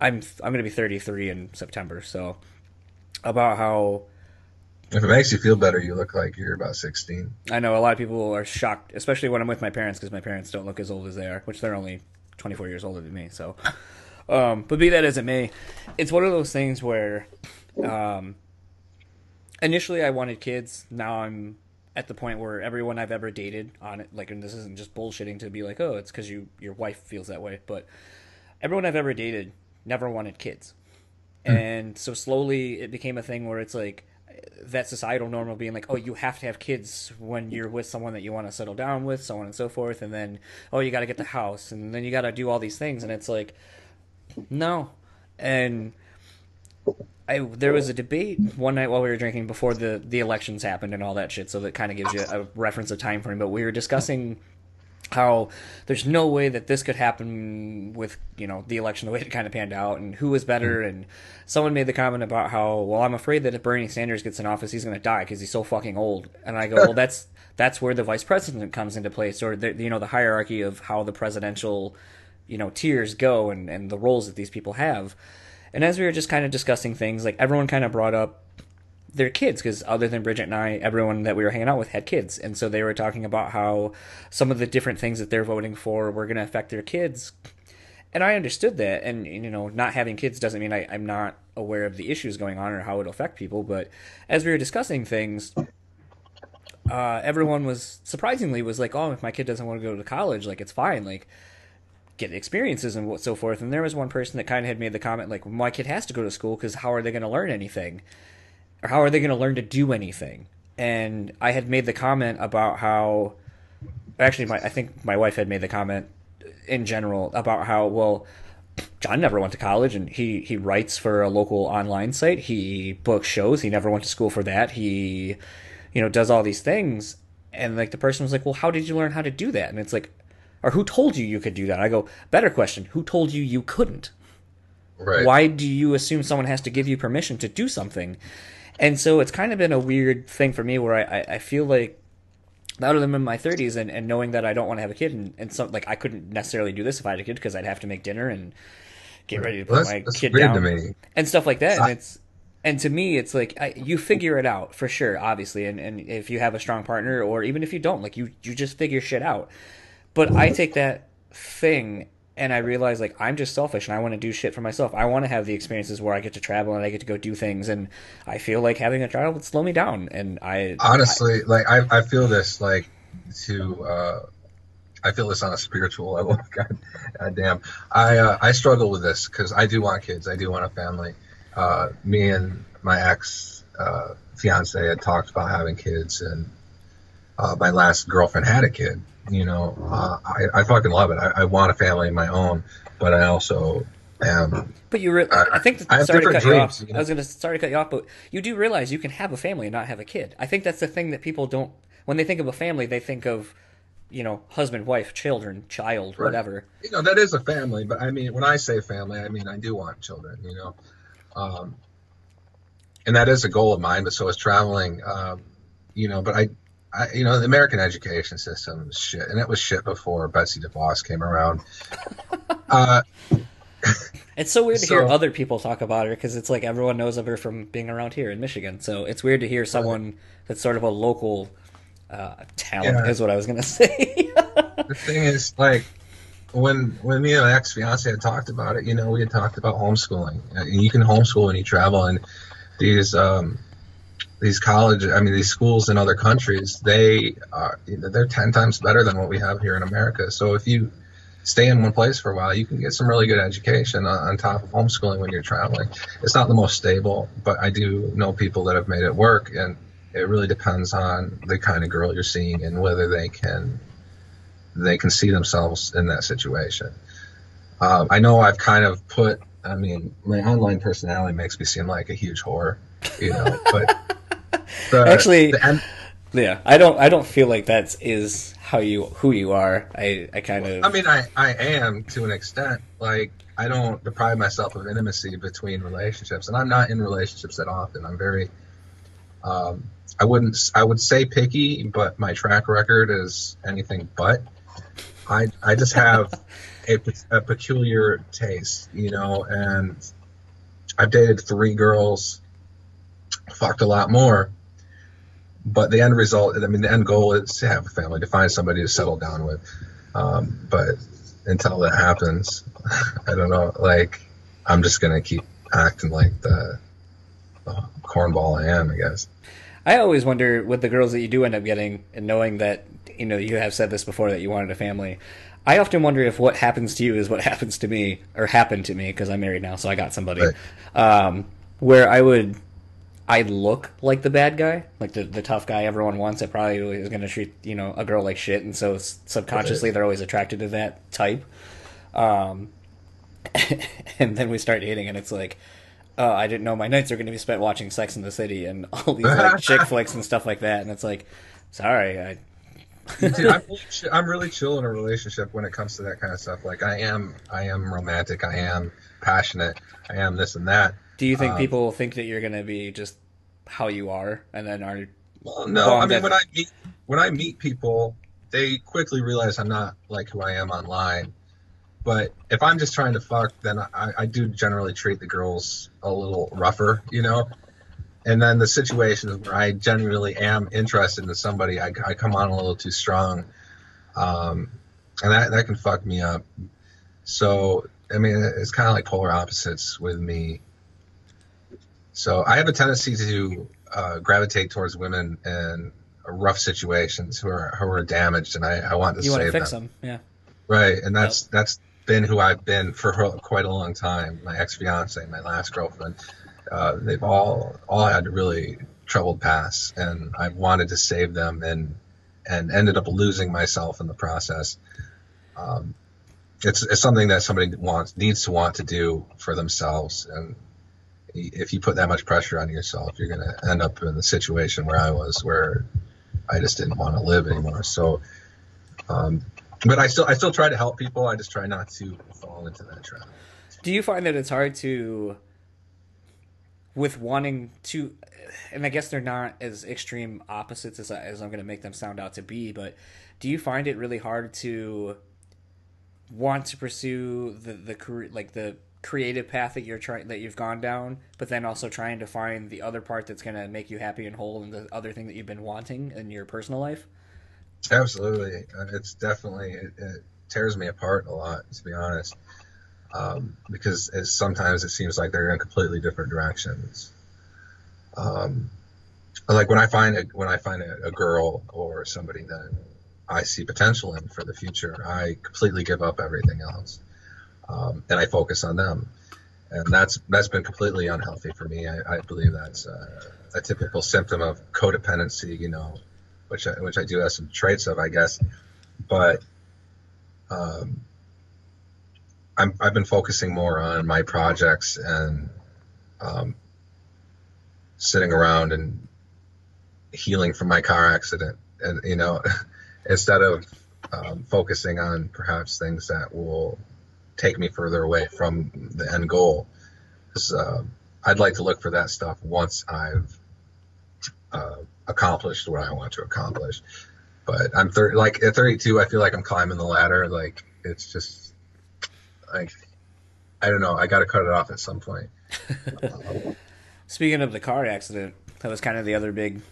I'm I'm going to be 33 in September, so about how if it makes you feel better, you look like you're about 16. I know a lot of people are shocked, especially when I'm with my parents because my parents don't look as old as they are, which they're only 24 years older than me. So, um, but be that as it may, it's one of those things where um, initially I wanted kids. Now I'm at the point where everyone I've ever dated on it, like, and this isn't just bullshitting to be like, oh, it's because you your wife feels that way, but everyone I've ever dated never wanted kids, and so slowly it became a thing where it's like that societal norm of being like, oh, you have to have kids when you're with someone that you want to settle down with, so on and so forth, and then oh, you got to get the house, and then you got to do all these things, and it's like, no, and I there was a debate one night while we were drinking before the the elections happened and all that shit, so that kind of gives you a reference of time frame. But we were discussing how there's no way that this could happen with you know the election the way it kind of panned out and who was better. Hmm. And someone made the comment about how well i'm afraid that if bernie sanders gets in office he's going to die because he's so fucking old. And i go well that's that's where the vice president comes into place or the, you know the hierarchy of how the presidential you know tiers go and and the roles that these people have. And as we were just kind of discussing things like everyone kind of brought up their kids because other than Bridget and I, everyone that we were hanging out with had kids, and so they were talking about how some of the different things that they're voting for were going to affect their kids. And I understood that, and you know, not having kids doesn't mean I, I'm not aware of the issues going on or how it'll affect people. But as we were discussing things, uh, everyone was surprisingly was like, "Oh, if my kid doesn't want to go to college, like it's fine, like get experiences and what so forth." And there was one person that kind of had made the comment like, "My kid has to go to school because how are they going to learn anything?" Or how are they going to learn to do anything? And I had made the comment about how, actually, my I think my wife had made the comment in general about how well. John never went to college, and he he writes for a local online site. He books shows. He never went to school for that. He, you know, does all these things. And like the person was like, "Well, how did you learn how to do that?" And it's like, or who told you you could do that? I go, better question: Who told you you couldn't? Right. Why do you assume someone has to give you permission to do something? And so it's kind of been a weird thing for me where I, I feel like now that I'm in my 30s and, and knowing that I don't want to have a kid and, and so like I couldn't necessarily do this if I had a kid because I'd have to make dinner and get ready to put Well, my that's- that's kid down and stuff like that. I- And it's and to me it's like I, you figure it out for sure, obviously. And, and if you have a strong partner or even if you don't, like you you just figure shit out. But I take that thing and I realize like I'm just selfish and I want to do shit for myself. I want to have the experiences where I get to travel and I get to go do things and I feel like having a child would slow me down and I honestly like I, I feel this like to uh i feel this on a spiritual level god, god damn. I uh, i struggle with this because i do want kids i do want a family. Uh me and my ex uh fiance had talked about having kids and uh my last girlfriend had a kid you know uh, i i fucking love it I, I want a family of my own but i also am But you, re- I think I have sorry to cut different you dreams, off. you know? I was going to sorry to cut you off, but you do realize you can have a family and not have a kid. I think that's the thing that people don't. When they think of a family, they think of, you know, husband, wife, children, child, Right. whatever. you know that is a family but i mean when i say family i mean i do want children you know um, and that is a goal of mine but so is traveling um, you know but I, I you know the american education system is shit and it was shit before betsy devos came around uh, It's so weird to hear other people talk about her because it's like everyone knows of her from being around here in Michigan. So it's weird to hear someone that's sort of a local uh, talent, Yeah. is what I was going to say. the thing is like when when me and my ex fiance had talked about it, you know, we had talked about homeschooling. Uh, You can homeschool when you travel, and these um, these college, I mean, these schools in other countries, they are they're ten times better than what we have here in America. So if you stay in one place for a while, you can get some really good education on, top of homeschooling when you're traveling. It's not the most stable, but I do know people that have made it work, and it really depends on the kind of girl you're seeing and whether they can they can see themselves in that situation. Um, I know I've kind of put, I mean, my online personality makes me seem like a huge whore, you know, but the, Actually- the, Yeah, I don't. I don't feel like that's how you who you are. I I kind of. I mean, I, I am to an extent. Like, I don't deprive myself of intimacy between relationships, and I'm not in relationships that often. I'm very, um, I wouldn't, I would say picky, but my track record is anything but. I, I just have a, a peculiar taste, you know, and I've dated three girls, fucked a lot more, but the end result, I mean, the end goal is to have a family, to find somebody to settle down with. Um, but until that happens, I don't know. Like, I'm just gonna keep acting like the, the cornball I am, I guess. I always wonder with the girls that you do end up getting, and knowing that you know you have said this before that you wanted a family. I often wonder if what happens to you is what happens to me, or happened to me because I'm married now, so I got somebody. Right. Um, where I would, I look like the bad guy, like the the tough guy everyone wants. That probably is going to treat you know a girl like shit, and so subconsciously they're always attracted to that type. Um, and then we start dating, and it's like, oh, I didn't know my nights are going to be spent watching Sex in the City and all these like chick flicks and stuff like that. And it's like, sorry, I, Dude, I'm, really chi- I'm really chill in a relationship when it comes to that kind of stuff. Like I am, I am romantic. I am passionate. I am this and that. Do you think Um, people think that you're going to be just how you are, and then are Well, no, I mean when I meet when I meet people, they quickly realize I'm not like who I am online. But if I'm just trying to fuck, then I, I do generally treat the girls a little rougher, you know. And then the situations where I genuinely am interested in somebody, I, I come on a little too strong, um, and that that can fuck me up. So I mean, it's kind of like polar opposites with me. So I have a tendency to uh, gravitate towards women in rough situations who are who are damaged, and I, I want to you want to save fix them. them? Yeah. Right, and that's that's been who I've been for quite a long time. My ex fiance, my last girlfriend, uh, they've all all had really troubled pasts, and I've wanted to save them, and and ended up losing myself in the process. Um, it's it's something that somebody wants needs to want to do for themselves, and if you put that much pressure on yourself, you're going to end up in the situation where I was, where I just didn't want to live anymore. So. Um, but I still I still try to help people. I just try not to fall into that trap. Do you find that it's hard to, with wanting to, and I guess they're not as extreme opposites as, I, as I'm going to make them sound out to be, but do you find it really hard to want to pursue the the career like the creative path that you're trying that you've gone down, but then also trying to find the other part that's going to make you happy and whole, and the other thing that you've been wanting in your personal life? Absolutely, Uh, it's definitely it, it tears me apart a lot to be honest, um, because sometimes it seems like they're in completely different directions. Um, like when I find a, when I find a, a girl or somebody that I see potential in for the future, I completely give up everything else, um, and I focus on them, and that's that's been completely unhealthy for me. I, I believe that's a typical symptom of codependency, you know, which I, which I do have some traits of, I guess, but um, I'm, I've been focusing more on my projects and um, sitting around and healing from my car accident, and you know, instead of um, focusing on perhaps things that will take me further away from the end goal. 'Cause, uh, I'd like to look for that stuff once I've uh, accomplished what I want to accomplish. But I'm 30, like at 32, I feel like I'm climbing the ladder. Like it's just like I don't know. I got to cut it off at some point. Speaking of the car accident, that was kind of the other big.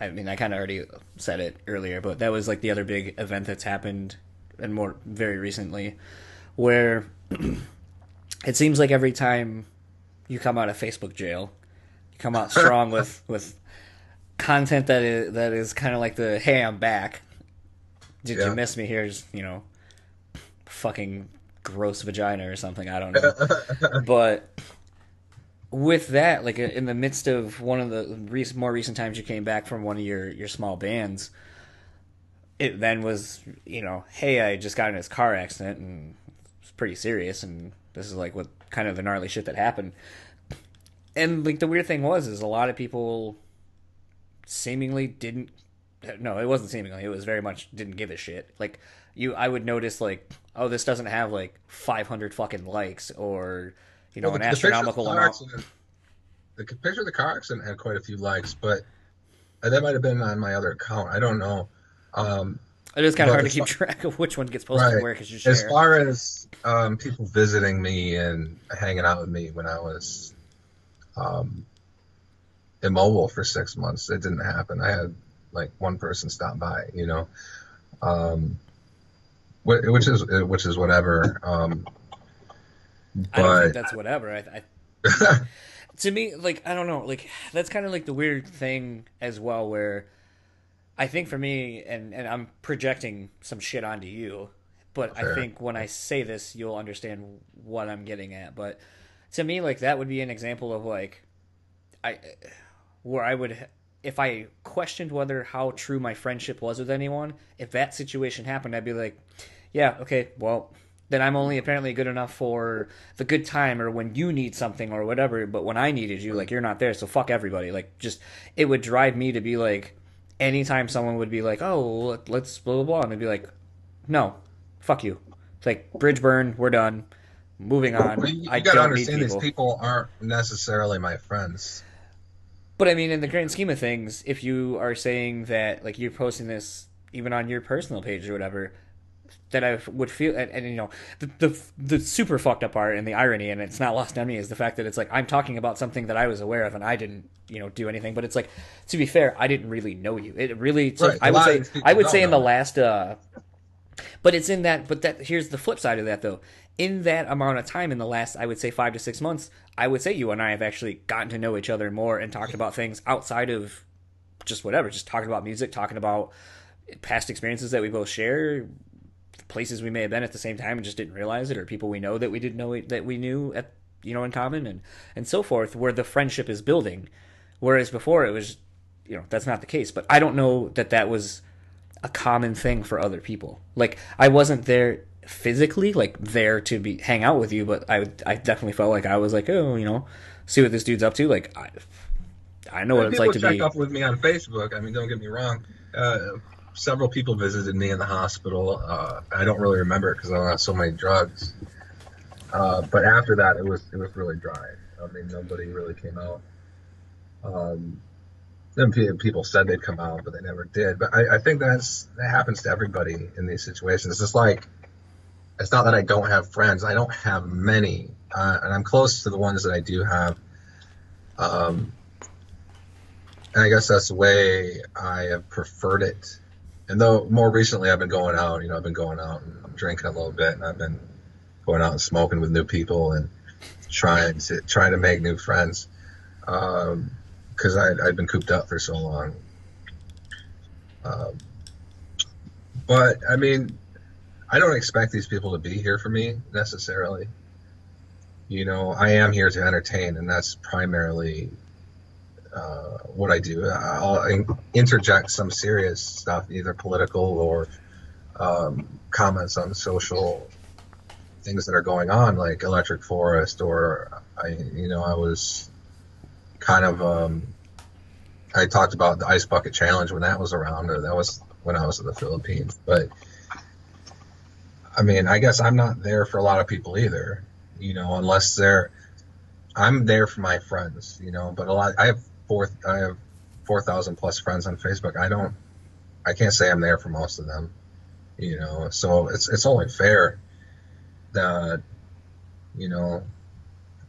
I mean, I kind of already said it earlier, but that was like the other big event that's happened, and more very recently, where it seems like every time you come out of Facebook jail, you come out strong with with content that is that is kind of like the "Hey, I'm back." Did Yeah. you miss me? Here's you know, fucking gross vagina or something. I don't know, but with that, like uh, in the midst of one of the recent, more recent times you came back from one of your your small bands, it then was you know, hey, I just got in this car accident and pretty serious, and this is like what kind of the gnarly shit that happened. And like the weird thing was, is a lot of people seemingly didn't no, it wasn't seemingly. It was very much didn't give a shit. Like you, I would notice like, oh, this doesn't have like 500 fucking likes or you know Well, an the- the of astronomical the amount. accident- The picture of the car accident had quite a few likes, but uh, that might have been on my other account. I don't know. Um, It is kind of hard to keep track of which one gets posted right. where because you share. As far as um, people visiting me and hanging out with me when I was um, immobile for six months, it didn't happen. I had like one person stop by, you know, um, which is which is whatever. Um, I don't think but that's whatever. I, I to me, like I don't know, like that's kind of like the weird thing as well, where I think for me, and and I'm projecting some shit onto you, but I think when I say this, you'll understand what I'm getting at. But to me, like that would be an example of like I where I would if I questioned whether how true my friendship was with anyone, if that situation happened, I'd be like, yeah, okay, well, then I'm only apparently good enough for the good time or when you need something or whatever. But when I needed you, like you're not there, so fuck everybody. Like just it would drive me to be like, anytime someone would be like, oh, let- let's blah blah blah, and I'd be like, no, fuck you. It's like bridge burn, we're done, moving on. Well, you, you I gotta don't understand people. these people aren't necessarily my friends. But I mean, in the grand scheme of things, if you are saying that, like, you're posting this even on your personal page or whatever, that I would feel, and, and you know, the, the the super fucked up part and the irony, and it's not lost on me, is the fact that it's like I'm talking about something that I was aware of and I didn't, you know, do anything. But it's like, to be fair, I didn't really know you. It really, took, Right, I would say, I would say in the last, uh, but it's in that. But that here's the flip side of that, though. In that amount of time, in the last, I would say five to six months, I would say you and I have actually gotten to know each other more and talked about things outside of just whatever, just talking about music, talking about past experiences that we both share, places we may have been at the same time and just didn't realize it, or people we know that we didn't know that we knew at you know in common, and and so forth, where the friendship is building. Whereas before it was, you know, that's not the case. But I don't know that that was a common thing for other people. Like I wasn't there physically, like there to be hang out with you, but I I definitely felt like I was like, oh, you know, see what this dude's up to. Like I I know what it's like to check be. up with me on Facebook. I mean, don't get me wrong. Uh, several people visited me in the hospital. Uh, I don't really remember it because I was on so many drugs. Uh, but after that, it was it was really dry. I mean, nobody really came out. Um, then people said they'd come out, but they never did. But I, I think that's that happens to everybody in these situations. It's just like it's not that I don't have friends. I don't have many, uh, and I'm close to the ones that I do have. Um, and I guess that's the way I have preferred it. And though more recently I've been going out, you know, I've been going out and I'm drinking a little bit, and I've been going out and smoking with new people and trying to trying to make new friends because I I'd been cooped up for so long. Um, but I mean, I don't expect these people to be here for me necessarily. You know, I am here to entertain, and that's primarily uh, what I do. I'll interject some serious stuff, either political or um, comments on social things that are going on, like Electric Forest, or I, you know, I was kind of, um, I talked about the Ice Bucket Challenge when that was around, or that was when I was in the Philippines. But I mean, I guess I'm not there for a lot of people either, you know, unless they're, I'm there for my friends, you know, but a lot, I have four, I have 4,000 plus friends on Facebook. I don't, I can't say I'm there for most of them, you know, so it's, it's only fair that, you know,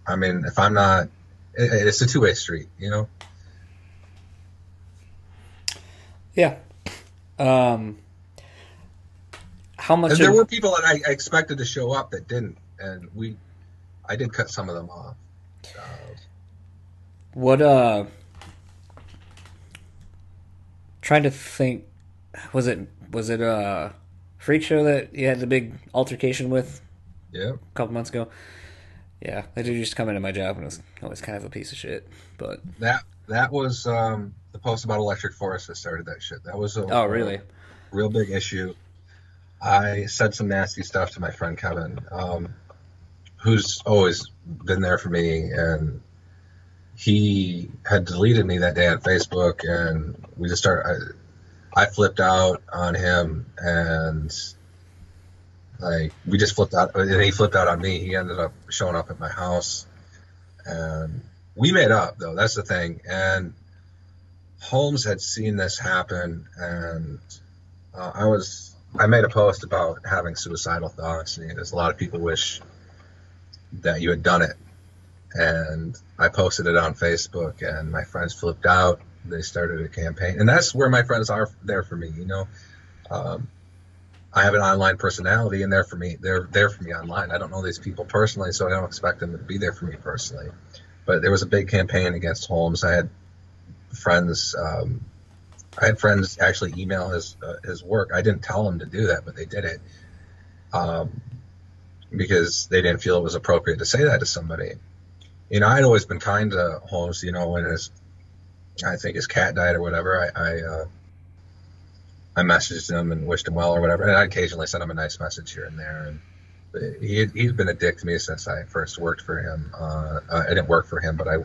I mean, if I'm not, it, it's a two way street, you know? Yeah. Um. How much? And there of- were people that I, I expected to show up that didn't, and we, I did cut some of them off. Uh, What uh trying to think was it was it a Freak Show that you had the big altercation with yeah. a couple months ago? Yeah, they dude used to come into my job and it was always kind of a piece of shit. But That that was um, the post about Electric Forest that started that shit. That was a oh really? real big issue. I said some nasty stuff to my friend Kevin, um, who's always been there for me, and he had deleted me that day on Facebook, and we just started. I flipped out on him and like we just flipped out and he flipped out on me. He ended up showing up at my house and we made up though. That's the thing. And Holmes had seen this happen and uh, I was I made a post about having suicidal thoughts and there's a lot of people wish that you had done it and I posted it on Facebook, and my friends flipped out. They started a campaign, and that's where my friends are there for me. You know, um, I have an online personality, and they're for me. They're there for me online. I don't know these people personally, so I don't expect them to be there for me personally. But there was a big campaign against Holmes. I had friends. Um, I had friends actually email his uh, his work. I didn't tell them to do that, but they did it um, because they didn't feel it was appropriate to say that to somebody you know, I'd always been kind to Holmes. You know, when his, I think his cat died or whatever, I, I, uh, I messaged him and wished him well or whatever, and I occasionally sent him a nice message here and there. And he he's been a dick to me since I first worked for him. Uh, I didn't work for him, but I,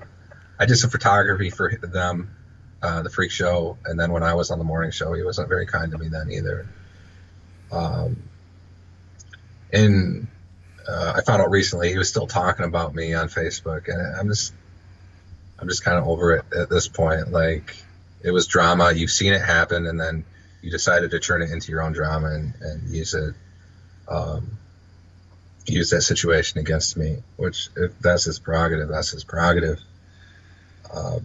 I did some photography for them, uh, the Freak Show, and then when I was on the morning show, he wasn't very kind to me then either. Um, and uh, I found out recently he was still talking about me on Facebook, and I'm just, I'm just kind of over it at this point. Like, it was drama. You've seen it happen, and then you decided to turn it into your own drama and, and use it, um, use that situation against me. Which, if that's his prerogative, that's his prerogative. Uh,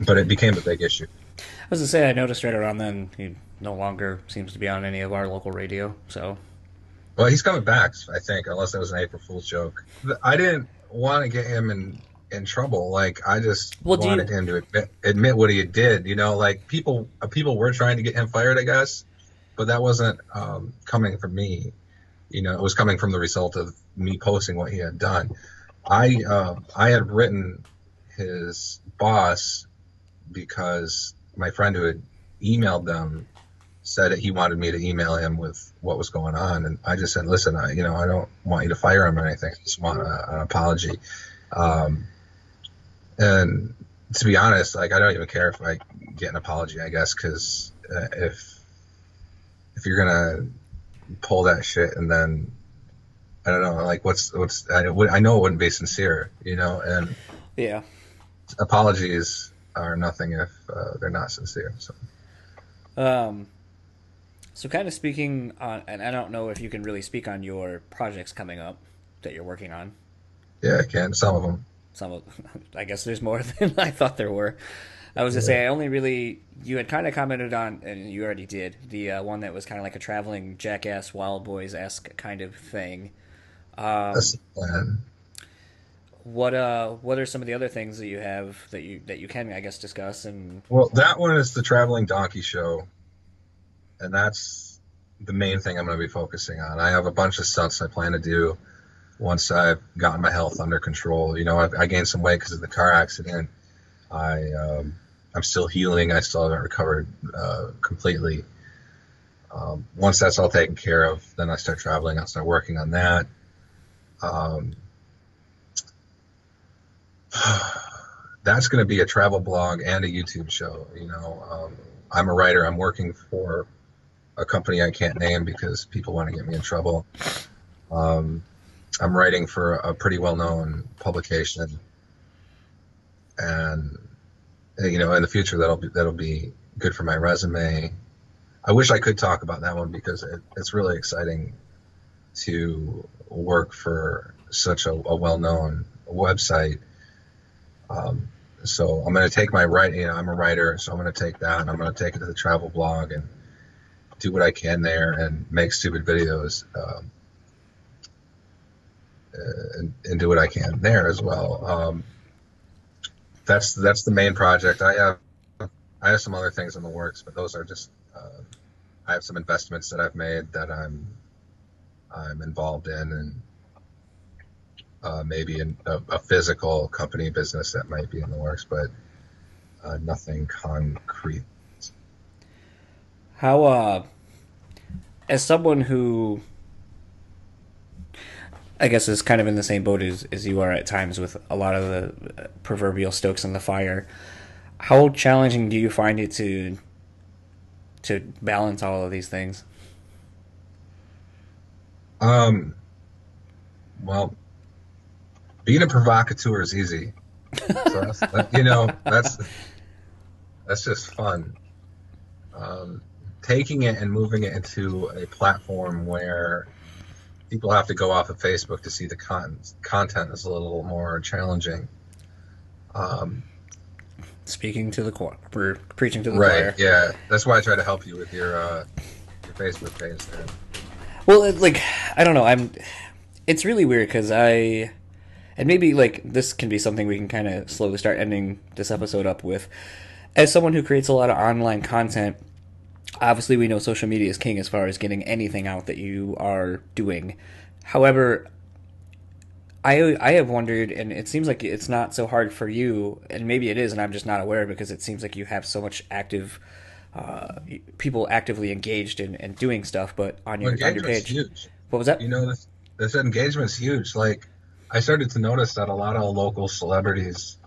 but it became a big issue. I was to say, I noticed right around then he no longer seems to be on any of our local radio. So well, he's coming back, I think, unless that was an April Fool's joke. I didn't want to get him in in trouble. Like I just well, wanted you... him to admit, admit what he did. You know, like people uh, people were trying to get him fired, I guess, but that wasn't um, coming from me. You know, it was coming from the result of me posting what he had done. I uh, I had written his boss because my friend who had emailed them said that he wanted me to email him with what was going on, and I just said, "Listen, I, you know, I don't want you to fire him or anything. I just want a, an apology." Um, and to be honest, like I don't even care if I get an apology. I guess because uh, if if you're gonna pull that shit and then I don't know, like what's what's I, I know it wouldn't be sincere, you know, and yeah, apologies are nothing if uh, they're not sincere. So. Um, so, kind of speaking on, and I don't know if you can really speak on your projects coming up that you're working on. Yeah, I can. Some of them. Some of, I guess there's more than I thought there were. I was yeah. to say I only really you had kind of commented on, and you already did the uh, one that was kind of like a traveling jackass Wildboyz esque kind of thing. Um, That's the plan. What uh, what are some of the other things that you have that you that you can I guess discuss and? Well, that one is the traveling donkey show and that's the main thing I'm going to be focusing on. I have a bunch of stunts I plan to do once I've gotten my health under control. You know, I, I gained some weight because of the car accident. I um, I'm still healing. I still haven't recovered uh, completely. Um, once that's all taken care of, then I start traveling. I'll start working on that. Um, that's going to be a travel blog and a YouTube show. You know, um, I'm a writer. I'm working for a company I can't name because people want to get me in trouble. Um, I'm writing for a pretty well-known publication, and you know, in the future that'll be that'll be good for my resume. I wish I could talk about that one because it, it's really exciting to work for such a, a well-known website. Um, so I'm going to take my writing. You know, I'm a writer, so I'm going to take that and I'm going to take it to the travel blog and do what I can there and make stupid videos um, uh, and, and, do what I can there as well. Um, that's that's the main project. I have I have some other things in the works, but those are just uh, I have some investments that I've made that I'm I'm involved in and. Uh, maybe in a, a, physical company business that might be in the works, but uh, nothing concrete how, uh, as someone who I guess is kind of in the same boat as, as you are at times with a lot of the proverbial stokes in the fire, how challenging do you find it to to balance all of these things? Um, well, being a provocateur is easy. So that's, that, you know, that's that's just fun. Um, taking it and moving it into a platform where people have to go off of Facebook to see the con- content is a little more challenging. Um, Speaking to the choir, we're preaching to the right? choir. Yeah, that's why I try to help you with your uh, your Facebook page there. Well, it, like I don't know. I'm. It's really weird because I, and maybe like this can be something we can kind of slowly start ending this episode up with. As someone who creates a lot of online content, obviously we know social media is king as far as getting anything out that you are doing. However, I I have wondered, and it seems like it's not so hard for you, and maybe it is, and I'm just not aware because it seems like you have so much active. Uh, people actively engaged in, in doing stuff, but on your on your page, huge. what was that? You know, this this engagement's huge. Like, I started to notice that a lot of local celebrities,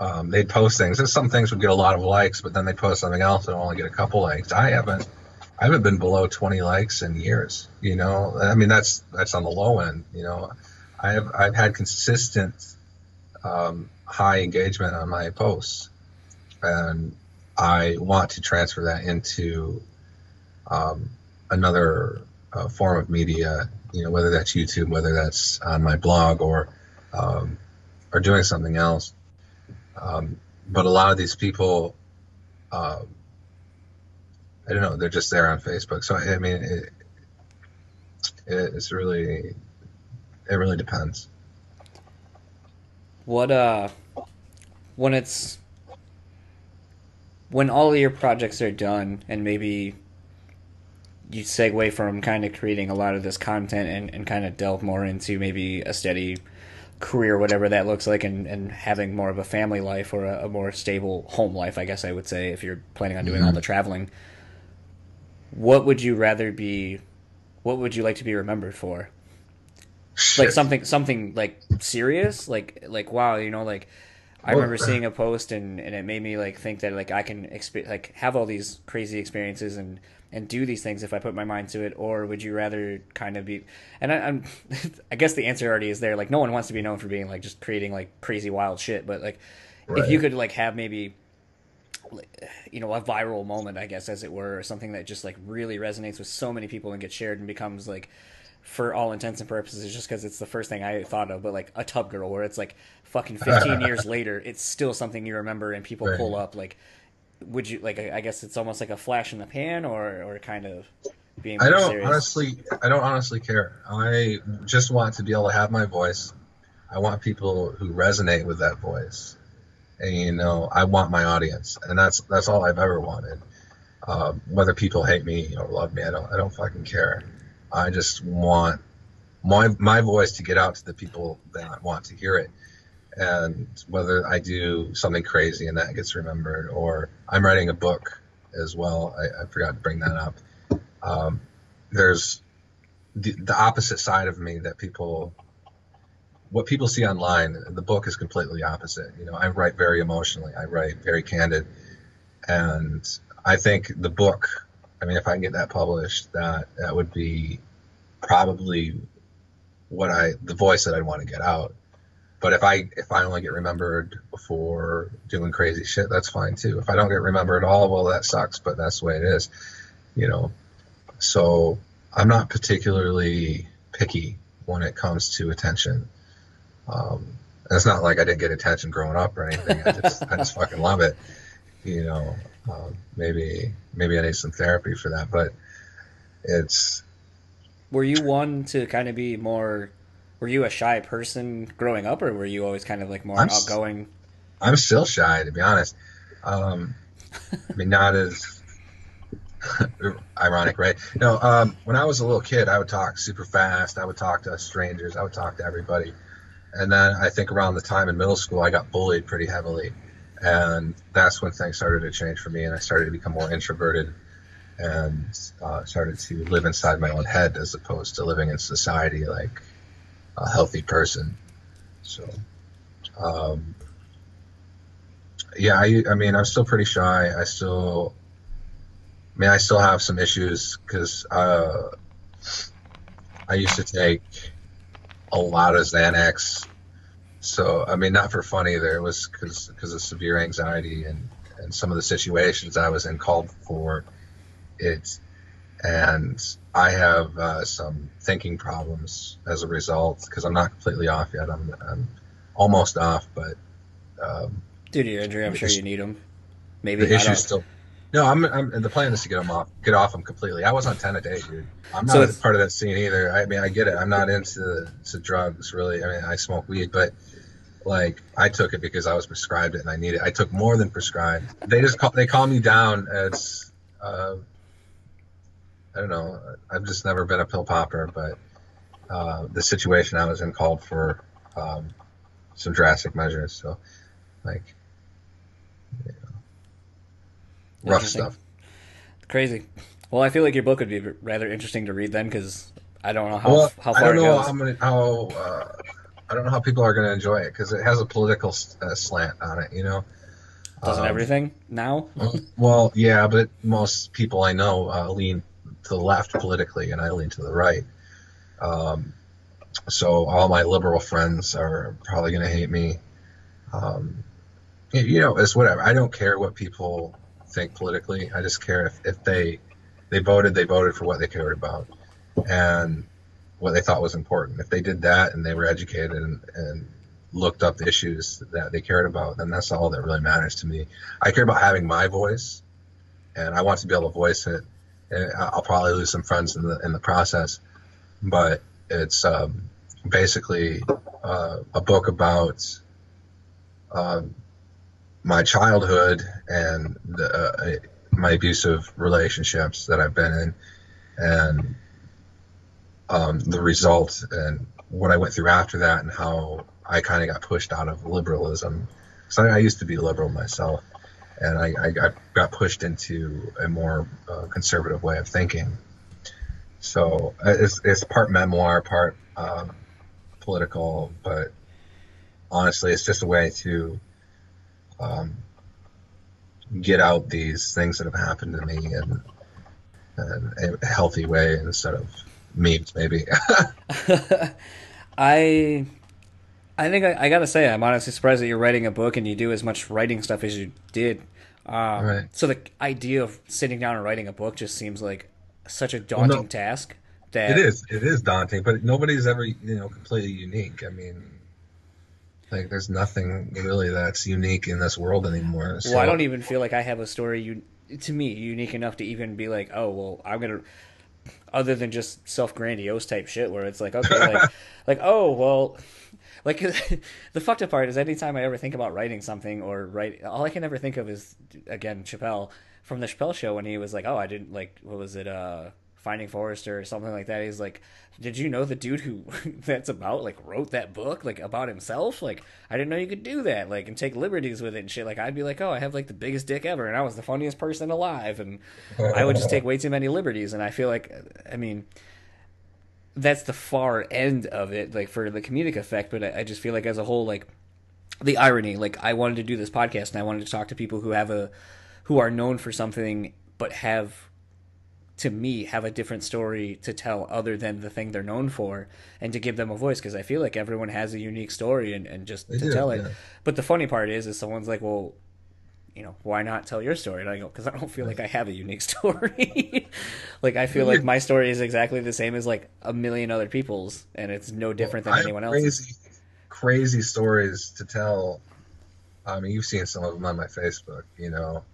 um, they'd post things. And some things would get a lot of likes, but then they post something else and only get a couple likes. I haven't, I haven't been below 20 likes in years. You know, I mean that's that's on the low end. You know, I have I've had consistent um, high engagement on my posts, and I want to transfer that into um, another uh, form of media. You know, whether that's YouTube, whether that's on my blog, or um, or doing something else. Um, but a lot of these people, uh, I don't know, they're just there on Facebook. So I mean, it, it, it's really, it really depends. What uh when it's when all of your projects are done and maybe you segue from kind of creating a lot of this content and, and kind of delve more into maybe a steady career, whatever that looks like, and, and having more of a family life or a, a more stable home life, I guess I would say, if you're planning on doing all mm-hmm. the traveling. What would you rather be? What would you like to be remembered for? like something something like serious like like wow you know like i remember seeing a post and and it made me like think that like i can exp- like have all these crazy experiences and and do these things if i put my mind to it or would you rather kind of be and I, i'm i guess the answer already is there like no one wants to be known for being like just creating like crazy wild shit but like if you could like have maybe you know a viral moment i guess as it were or something that just like really resonates with so many people and gets shared and becomes like for all intents and purposes just because it's the first thing i thought of but like a tub girl where it's like fucking 15 years later it's still something you remember and people Right. pull up like would you like i guess it's almost like a flash in the pan or or kind of being I don't serious? honestly. I don't honestly care. I just want to be able to have my voice. I want people who resonate with that voice, and you know, I want my audience, and that's that's all I've ever wanted. Um, whether people hate me or love me, I don't. I don't fucking care. I just want my my voice to get out to the people that want to hear it, and whether I do something crazy and that gets remembered, or I'm writing a book as well. I, I forgot to bring that up. Um, there's the, the opposite side of me that people what people see online the book is completely opposite. You know i write very emotionally. I write very candid. And i think the book i mean if i can get that published that that would be probably what i the voice that i'd want to get out but if i if i only get remembered for doing crazy shit that's fine too if i don't get remembered at all well that sucks but that's the way it is you know so I'm not particularly picky when it comes to attention. Um, and it's not like I didn't get attention growing up or anything. I just, I just fucking love it. You know, um, maybe, maybe I need some therapy for that, but it's, were you one to kind of be more were you a shy person growing up or were you always kind of like more I'm outgoing I'm still shy to be honest. Um, I mean, not as ironic, right? No, um, when I was a little kid, I would talk super fast. I would talk to strangers. I would talk to everybody. And then I think around the time in middle school, I got bullied pretty heavily. And that's when things started to change for me. And I started to become more introverted and uh, started to live inside my own head as opposed to living in society like a healthy person. So, um, yeah, I, I mean, I'm still pretty shy. I still, I mean, I still have some issues because uh, I used to take a lot of Xanax. So, I mean, not for fun either. It was because of severe anxiety and, and some of the situations I was in called for it. And I have uh, some thinking problems as a result because I'm not completely off yet. I'm, I'm almost off, but um, Due to your injury, I'm sure you need them. Maybe the issue's still. No, I'm, I'm. The plan is to get them off, get off them completely. I was on ten a day, dude. I'm not So a part of that scene either. I mean, I get it. I'm not into to drugs really. I mean, I smoke weed, but like I took it because I was prescribed it and I need it. I took more than prescribed. They just call they call me down as uh, I don't know. I've just never been a pill popper, but uh, the situation I was in called for um, some drastic measures. So, like, you know, rough stuff. Crazy. Well, I feel like your book would be rather interesting to read then, because I don't know how well, how I far don't it know goes. how many how uh, I don't know how people are going to enjoy it because it has a political uh, slant on it. You know. Doesn't Um, everything now? Well, yeah, but most people I know uh, lean to the left politically, and I lean to the right. Um, so all my liberal friends are probably going to hate me. Um, you know, it's whatever. I don't care what people think politically. I just care if, if they they voted, they voted for what they cared about and what they thought was important. If they did that and they were educated and, and looked up the issues that they cared about, then that's all that really matters to me. I care about having my voice, and I want to be able to voice it. I'll probably lose some friends in the in the process, but it's um, basically uh, a book about um, my childhood and the, uh, my abusive relationships that I've been in, and um, the result and what I went through after that, and how I kind of got pushed out of liberalism. So I used to be liberal myself, and I, I got, got pushed into a more uh, conservative way of thinking. So uh, it's, it's part memoir, part um, political, but honestly, it's just a way to um, get out these things that have happened to me in, in a healthy way instead of memes, maybe. I I think I, I gotta say I'm honestly surprised that you're writing a book and you do as much writing stuff as you did. Um, Right. So the idea of sitting down and writing a book just seems like such a daunting no. task. That It is. It is daunting, but nobody's ever, you know, completely unique. I mean, like there's nothing really that's unique in this world anymore. So, Well, I don't even feel like I have a story you to me unique enough to even be like, oh well, I'm gonna. Other than just self grandiose type shit, where it's like, okay, like, like oh well, like the fucked up part is anytime I ever think about writing something or write, all I can ever think of is again Chappelle from the Chappelle show when he was like, oh, I didn't like what was it, uh, Finding Forrester or something like that. He's like, did you know the dude who that's about like wrote that book like about himself? Like, I didn't know you could do that, like, and take liberties with it and shit. Like, I'd be like, oh, I have like the biggest dick ever, and I was the funniest person alive, and I would just take way too many liberties. And I feel like, I mean, that's the far end of it, like for the comedic effect. But I, I just feel like as a whole, like the irony, like I wanted to do this podcast and I wanted to talk to people who have a who are known for something but have to me have a different story to tell other than the thing they're known for and to give them a voice because I feel like everyone has a unique story and, and just They to do, tell it. yeah. But the funny part is is someone's like, Well, you know, why not tell your story? And I go, because I don't feel like I have a unique story. like I feel like my story is exactly the same as like a million other people's, and it's no different than I anyone else's. Crazy, crazy stories to tell. I mean, you've seen some of them on my Facebook. You know,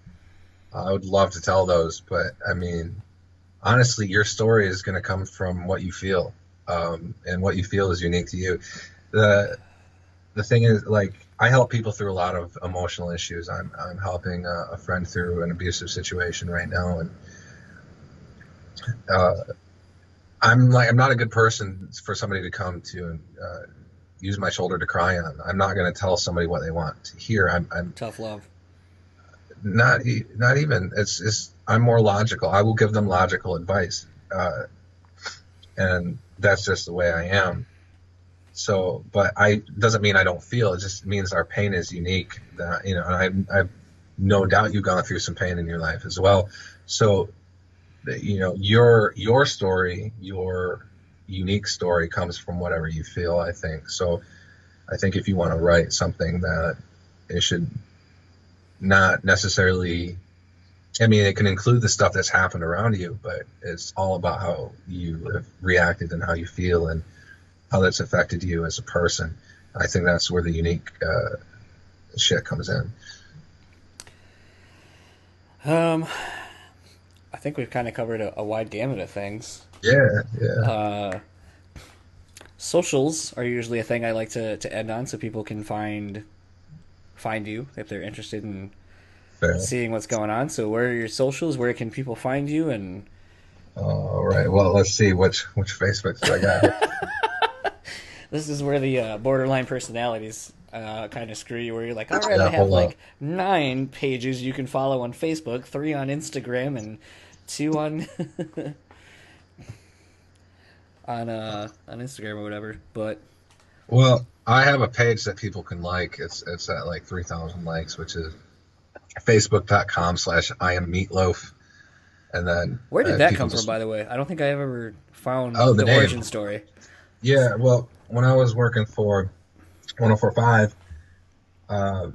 I would love to tell those, but I mean, honestly, your story is going to come from what you feel, um, and what you feel is unique to you. the The thing is, like, I help people through a lot of emotional issues. I'm I'm helping a, a friend through an abusive situation right now, and uh, I'm like I'm not a good person for somebody to come to and uh, use my shoulder to cry on. I'm not going to tell somebody what they want to hear. I'm, I'm Tough love. not not even. It's it's I'm more logical. I will give them logical advice, uh, and that's just the way I am. So, but I doesn't mean I don't feel. It just means our pain is unique. That you know, I I've no doubt you've gone through some pain in your life as well. So you know your your story, your unique story comes from whatever you feel. I think so. I think if you want to write something that it should not necessarily. I mean, it can include the stuff that's happened around you, but it's all about how you have reacted and how you feel and how that's affected you as a person. I think that's where the unique uh, shit comes in. Um, I think we've kind of covered a, a wide gamut of things. Yeah, yeah. Uh, socials are usually a thing I like to, to end on, so people can find find you if they're interested in Fair. seeing what's going on. So, where are your socials? Where can people find you? And All right. Well, let's see which which Facebooks do I got. this is where the uh, borderline personalities uh, kind of screw you. Where you're like, all right, Yeah, I have like nine pages you can follow on Facebook, three on Instagram, and two on on uh on Instagram or whatever. But well, I have a page that people can like. It's it's at like three thousand likes, which is facebook.com slash I am meatloaf. And then where did uh, that come from, by the way? I don't think I ever found Oh, the the, origin story. Yeah, well, when I was working for 1045, uh,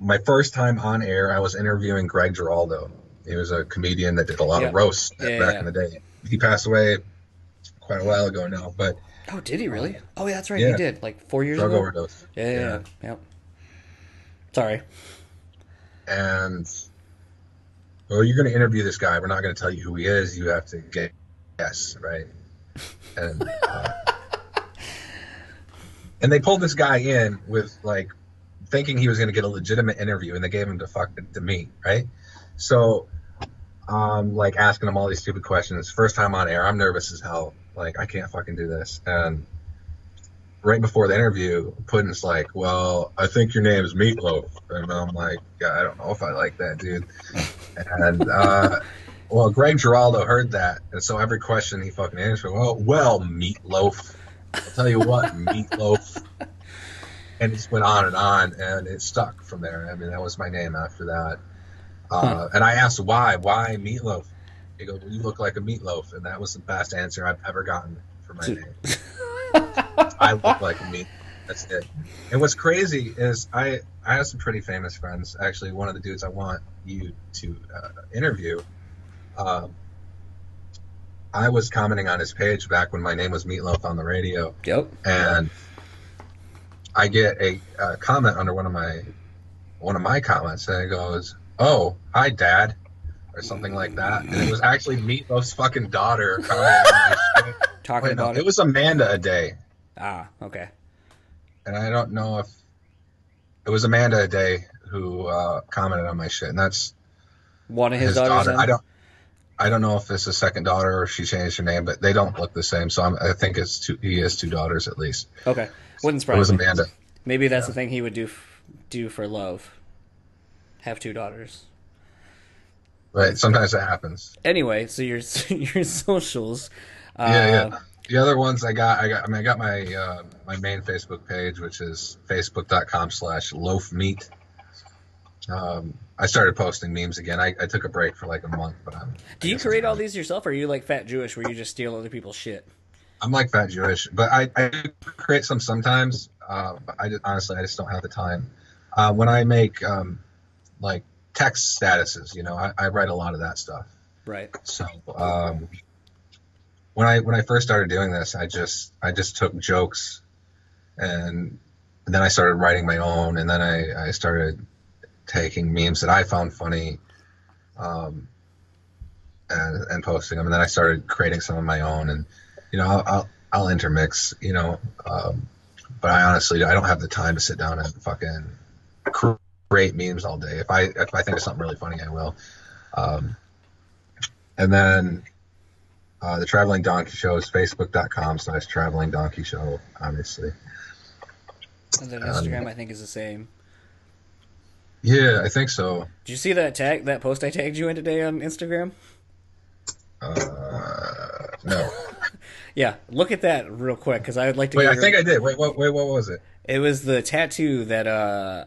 my first time on air, I was interviewing Greg Giraldo. He was a comedian that did a lot Yeah. of roasts Yeah, back yeah. in the day. He passed away quite a while ago now, but Oh, did he really? Oh, yeah, that's right. Yeah. He did like four years drug ago. overdose. Yeah, yeah, yeah. Yep. Sorry. And well, you're going to interview this guy. We're not going to tell you who he is. You have to get guess, right? And uh, and they pulled this guy in with like thinking he was going to get a legitimate interview, and they gave him to fuck to me, right? So, um, like asking him all these stupid questions. First time on air, I'm nervous as hell. Like I can't fucking do this. And right before the interview, Puddin's like, "Well, I think your name is Meatloaf," and I'm like, "Yeah, I don't know if I like that, dude." And uh, well, Greg Giraldo heard that, and so every question he fucking answered, "Well, well, Meatloaf." I'll tell you what, Meatloaf. And it just went on and on, and it stuck from there. I mean, that was my name after that. Uh, And I asked why, why Meatloaf? He goes, "You look like a meatloaf," and that was the best answer I've ever gotten for my name. I look like a meat. That's it. And what's crazy is I I have some pretty famous friends. Actually, one of the dudes I want you to uh, interview. Um, I was commenting on his page back when my name was Meatloaf on the radio, Yep. and I get a, uh comment under one of my one of my comments, and it goes, "Oh, hi, Dad," or something like that. And it was actually Meatloaf's fucking daughter commenting on my shit. Talking Wait, no, about it it. was Amanda Aday, Ah, okay. and I don't know if it was Amanda Aday who uh, commented on my shit, and that's One of his, his, daughters. daughter. I don't. I don't know if it's a second daughter or if she changed her name, but they don't look the same. So I'm, I think it's two. He has two daughters at least. Okay. Wouldn't surprise. It was surprise me. Amanda. Maybe that's the thing he would do f- do for love. Have two daughters. Right. Sometimes it happens. Anyway, so your your socials. Uh, yeah, yeah. The other ones I got, I got. I mean, I got my uh, my main Facebook page, which is facebook.com/slash loaf meat. Um, I started posting memes again. I, I took a break for like a month, but I'm. Do you create all these yourself, or are you like Fat Jewish, where you just steal other people's shit? I'm like fat Jewish, but I, I create some sometimes. Uh, but I just, honestly, I just don't have the time. Uh, when I make um, like text statuses, you know, I, I write a lot of that stuff. Right. So um, when I when I first started doing this, I just I just took jokes, and, and then I started writing my own, and then I, I started taking memes that I found funny, um, and and posting them, and then I started creating some of my own, and you know I'll I'll, I'll intermix, you know, um, but I honestly I don't have the time to sit down and fucking create memes all day. If I if I think of something really funny, I will. Um, and then uh, the Traveling Donkey Show is facebook.com slash Traveling Donkey Show, obviously. And then Um, Instagram, I think, is the same. Yeah, I think so. Did you see that tag, that post I tagged you in today on Instagram? Uh, no. Yeah, look at that real quick because I would like to. Wait, I your- think I did. Wait, what, wait, what was it? It was the tattoo that uh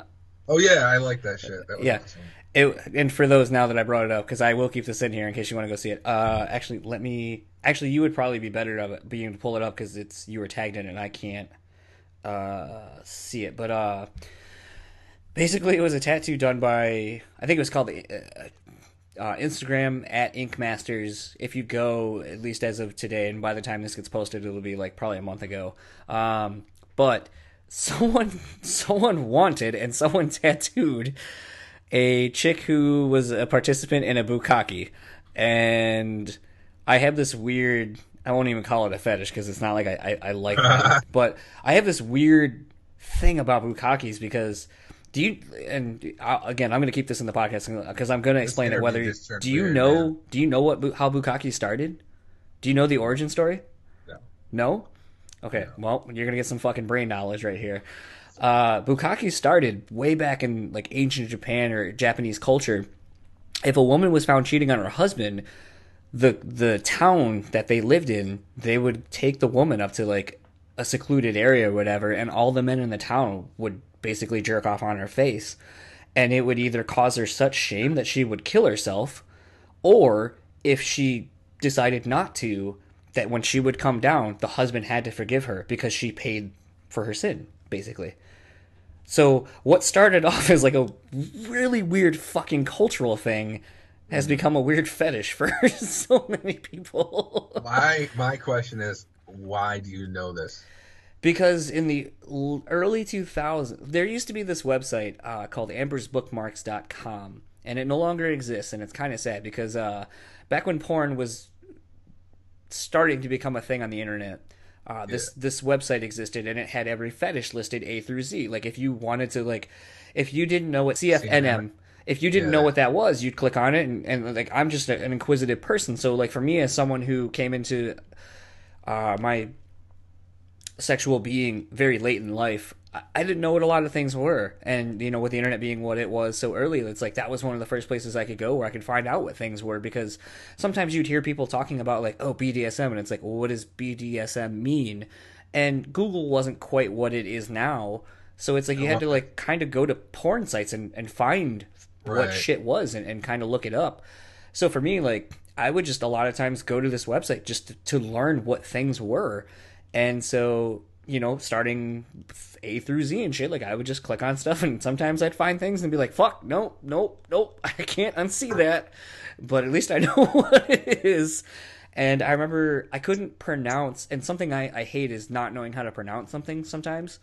Oh, yeah, I like that shit. That was Yeah. awesome. It, and for those now that I brought it up, because I will keep this in here in case you want to go see it. Uh, actually, let me. Actually, you would probably be better it being able to pull it up because it's you were tagged in it and I can't uh, see it. But uh, basically, it was a tattoo done by I think it was called the uh, uh, Instagram at Ink Masters. If you go, at least as of today, and by the time this gets posted, it'll be like probably a month ago. Um, but someone someone wanted and someone tattooed a chick who was a participant in a bukkake, and I have this weird. I won't even call it a fetish because it's not like I, I, I like it, but I have this weird thing about bukkakes because do you and again I'm going to keep this in the podcast because I'm going to explain it whether do you weird, know man. do you know what how bukkake started? Do you know the origin story? No. No? Okay, well, you're gonna get some fucking brain knowledge right here. Uh, Bukkake started way back in like ancient Japan or Japanese culture. If a woman was found cheating on her husband, the the town that they lived in, they would take the woman up to like a secluded area or whatever, and all the men in the town would basically jerk off on her face, and it would either cause her such shame that she would kill herself, or if she decided not to, that when she would come down, the husband had to forgive her because she paid for her sin, basically. So what started off as like a really weird fucking cultural thing has mm-hmm. become a weird fetish for so many people. My my question is, why do you know this? Because in the early 2000s there used to be this website uh, called ambersbookmarks.com and it no longer exists and it's kind of sad because uh, back when porn was starting to become a thing on the internet uh, this this website existed and it had every fetish listed A through Z. Like if you wanted to like, if you didn't know what CFNM, if you didn't know what that was, you'd click on it and, and like I'm just a, an inquisitive person. So like for me as someone who came into uh, my sexual being very late in life, I, didn't know what a lot of things were. And, you know, with the internet being what it was so early, it's like that was one of the first places I could go where I could find out what things were because sometimes you'd hear people talking about, like, oh, BDSM, and it's like, well, what does BDSM mean? And Google wasn't quite what it is now. So it's like you had to, like, kind of go to porn sites and, and find what shit was and, and kind of look it up. So for me, like, I would just a lot of times go to this website just to, to learn what things were. And so, you know, starting A through Z and shit, like I would just click on stuff and sometimes I'd find things and be like, fuck, nope, nope, nope, I can't unsee that. But at least I know what it is. And I remember I couldn't pronounce, and something I, I hate is not knowing how to pronounce something sometimes.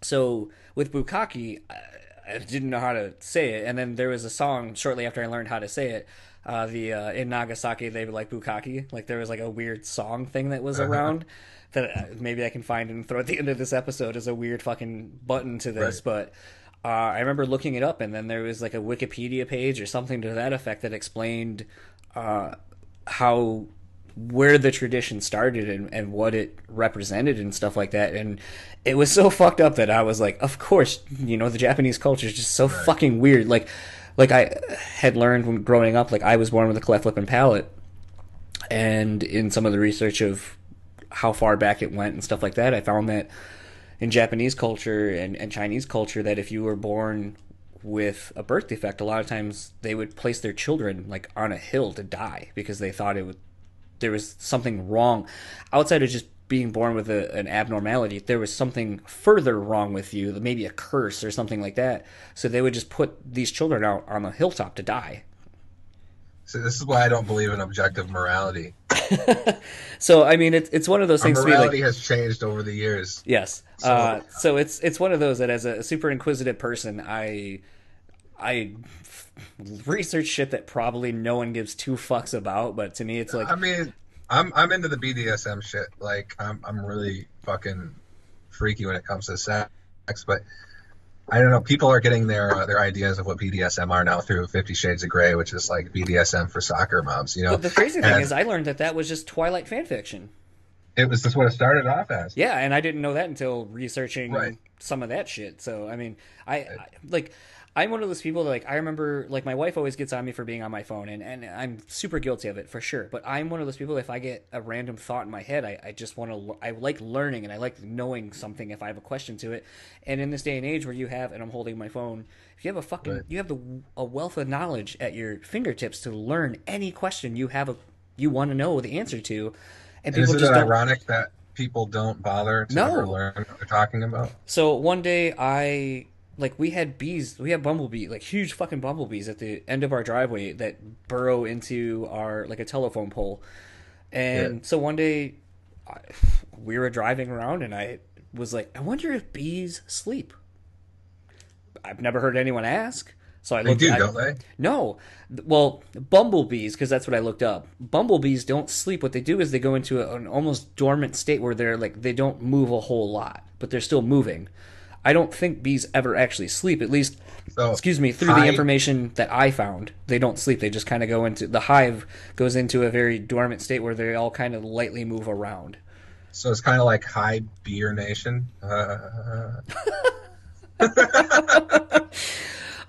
So with Bukaki, I, I didn't know how to say it, and then there was a song shortly after I learned how to say it. Uh, the uh, in Nagasaki they would like Bukaki, like there was like a weird song thing that was around that uh, maybe I can find and throw at the end of this episode as a weird fucking button to this. But uh, I remember looking it up, and then there was like a Wikipedia page or something to that effect that explained uh, how where the tradition started and, and what it represented and stuff like that. And it was so fucked up that I was like, of course, you know, the Japanese culture is just so fucking weird. Like, like I had learned when growing up, like I was born with a cleft lip and palate. And in some of the research of how far back it went and stuff like that, I found that in Japanese culture and, and Chinese culture that if you were born with a birth defect, a lot of times they would place their children like on a hill to die because they thought it would there was something wrong. Outside of just being born with a, an abnormality there was something further wrong with you maybe a curse or something like that. So they would just put these children out on a hilltop to die So this is why I don't believe in objective morality. so i mean it's, it's one of those Our things to be like morality has changed over the years. Yes. So- uh, so it's it's one of those that as a super inquisitive person, I I research shit that probably no one gives two fucks about, but to me it's like I mean, I'm I'm into the BDSM shit. Like I'm I'm really fucking freaky when it comes to sex, but I don't know. People are getting their uh, their ideas of what BDSM are now through Fifty Shades of Grey, which is like BDSM for soccer moms. You know, but the crazy thing And is I learned that that was just Twilight fan fiction. it was just what it started off as. Yeah, and I didn't know that until researching Right. some of that shit. So I mean, I, I like I'm one of those people that like I remember like my wife always gets on me for being on my phone and, and I'm super guilty of it for sure. But I'm one of those people if I get a random thought in my head, I, I just want to I like learning and I like knowing something if I have a question to it. And in this day and age where you have and I'm holding my phone, if you have a fucking Right. you have the a wealth of knowledge at your fingertips to learn any question you have a you want to know the answer to, and people it just don't. ironic that people don't bother to No. learn what they're talking about? So one day I like we had bees, we had bumblebee, like huge fucking bumblebees at the end of our driveway that burrow into our like a telephone pole. And Yeah. so one day I, we were driving around and I was like, I wonder if bees sleep. I've never heard anyone ask. So I They looked do, I- don't they? no. Well, bumblebees, because that's what I looked up. Bumblebees don't sleep. What they do is they go into a, an almost dormant state where they're like, they don't move a whole lot, but they're still moving. I don't think bees ever actually sleep, at least, So, excuse me, through the information that I found. They don't sleep. They just kind of go into, the hive goes into a very dormant state where they all kind of lightly move around. So it's kind of like hibernation. Uh,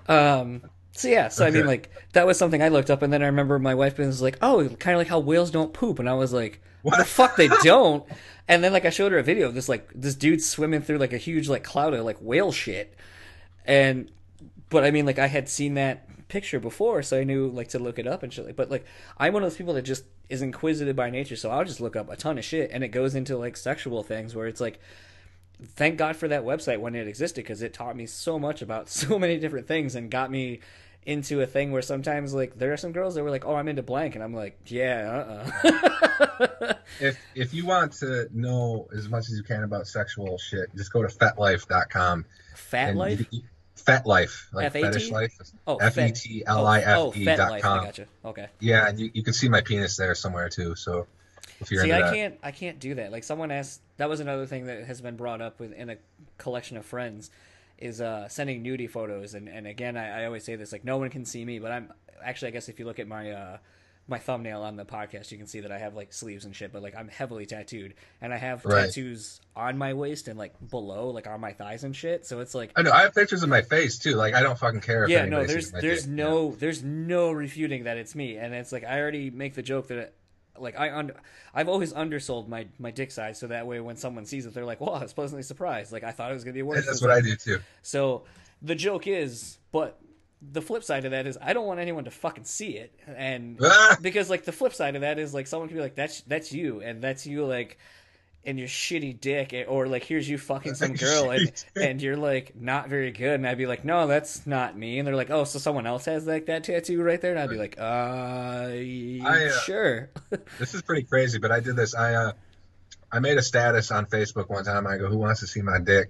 Um, so yeah, so I mean, like that was something I looked up, and then I remember my wife was like, "Oh, kind of like how whales don't poop," and I was like, "What the fuck? They don't?" And then like I showed her a video of this like this dude swimming through like a huge like cloud of like whale shit, and but I mean like I had seen that picture before, so I knew like to look it up and shit. Like, but like I'm one of those people that just is inquisitive by nature, so I'll just look up a ton of shit, and it goes into like sexual things where it's like thank God for that website when it existed because it taught me so much about so many different things and got me into a thing where sometimes like there are some girls that were like, "Oh, I'm into blank," and I'm like, "Yeah, uh-uh." if if you want to know as much as you can about sexual shit, just go to fetlife.com. Fat life. you- you- Fetlife, like F-A-T? fetish life. Oh, F E T L I Oh, F E oh, oh, Fat dot Life. I com. gotcha. Okay. Yeah, and you, you can see my penis there somewhere too. So if you're See, I that, can't. I can't do that. Like someone asked. That was another thing that has been brought up within a collection of friends, is uh, sending nudie photos. And and again, I, I always say this: like no one can see me, but I'm actually. I guess if you look at my uh, my thumbnail on the podcast, you can see that I have like sleeves and shit. But like I'm heavily tattooed, and I have Right. tattoos on my waist and like below, like on my thighs and shit. So it's like I know I have pictures of my face too. Like I don't fucking care. If yeah no there's there's dick, no there's no refuting that it's me and it's like i already make the joke that like i under i've always undersold my my dick size so that way when someone sees it they're like "Wow, i was pleasantly surprised like i thought it was gonna be Yeah. worse That's what I do too. so the joke is but the flip side of that is i don't want anyone to fucking see it and because like the flip side of that is like someone can be like that's that's you and that's you like and your shitty dick or like here's you fucking some girl and, and you're like not very good and i'd be like no that's not me and they're like oh so someone else has like that tattoo right there and i'd be like uh, I, uh, sure This is pretty crazy, but I did this. I uh, I made a status on Facebook one time. I go, "Who wants to see my dick?"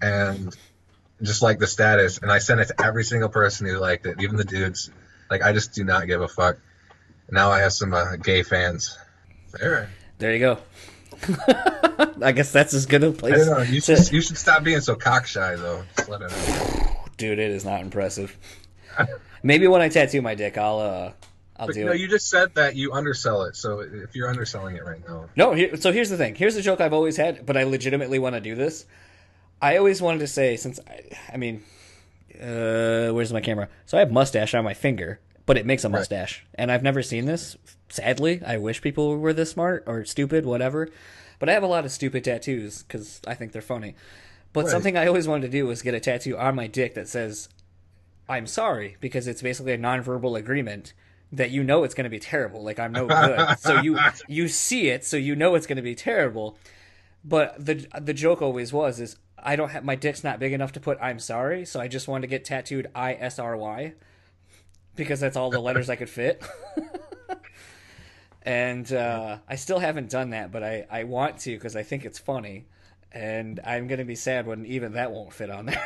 And just like the status, and I sent it to every single person who liked it, even the dudes. Like I just do not give a fuck. Now I have some uh, gay fans. There. there you go i guess that's as good a I place don't know. You to- should, you should stop being so cockshy, though. It dude it is not impressive maybe when i tattoo my dick i'll uh i'll But do no, it you just said that you undersell it. So if you're underselling it right now, No, here, so here's the thing. Here's the joke I've always had, but I legitimately want to do this. I always wanted to say, since I, I mean, uh, where's my camera? So I have mustache on my finger, but it makes a mustache, and I've never seen this. Sadly, I wish people were this smart or stupid, whatever. But I have a lot of stupid tattoos because I think they're funny. But Right. something I always wanted to do was get a tattoo on my dick that says I'm sorry because it's basically a nonverbal agreement that you know it's going to be terrible. Like I'm no good. so you you see it, so you know it's going to be terrible. But the the joke always was is I don't have my dick's not big enough to put I'm sorry, so I just wanted to get tattooed I S R Y because that's all the letters I could fit. and uh, I still haven't done that, but I I want to because I think it's funny. And I'm gonna be sad when even that won't fit on there.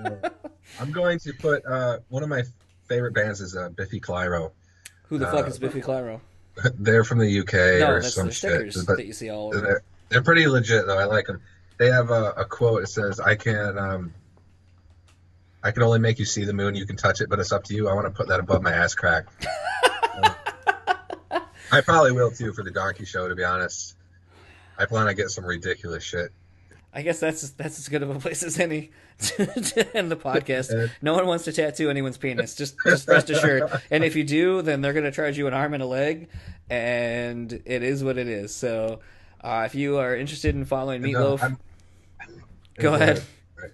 I'm going to put uh, one of my favorite bands is uh, Biffy Clyro. Who the fuck Uh, is Biffy Clyro? They're from the UK No, or that's some the shit. stickers But that you see all over. they're, they're pretty legit though. I like them. They have a, a quote. It says, "I can um, I can only make you see the moon. You can touch it, but it's up to you." I want to put that above my ass crack. I probably will too for the donkey show. To be honest, I plan on getting some ridiculous shit. I guess that's that's as good of a place as any to, to end the podcast. No one wants to tattoo anyone's penis. Just just rest assured. And if you do, then they're going to charge you an arm and a leg, and it is what it is. So, uh, if you are interested in following No, Meatloaf, I'm- Go ahead. Right.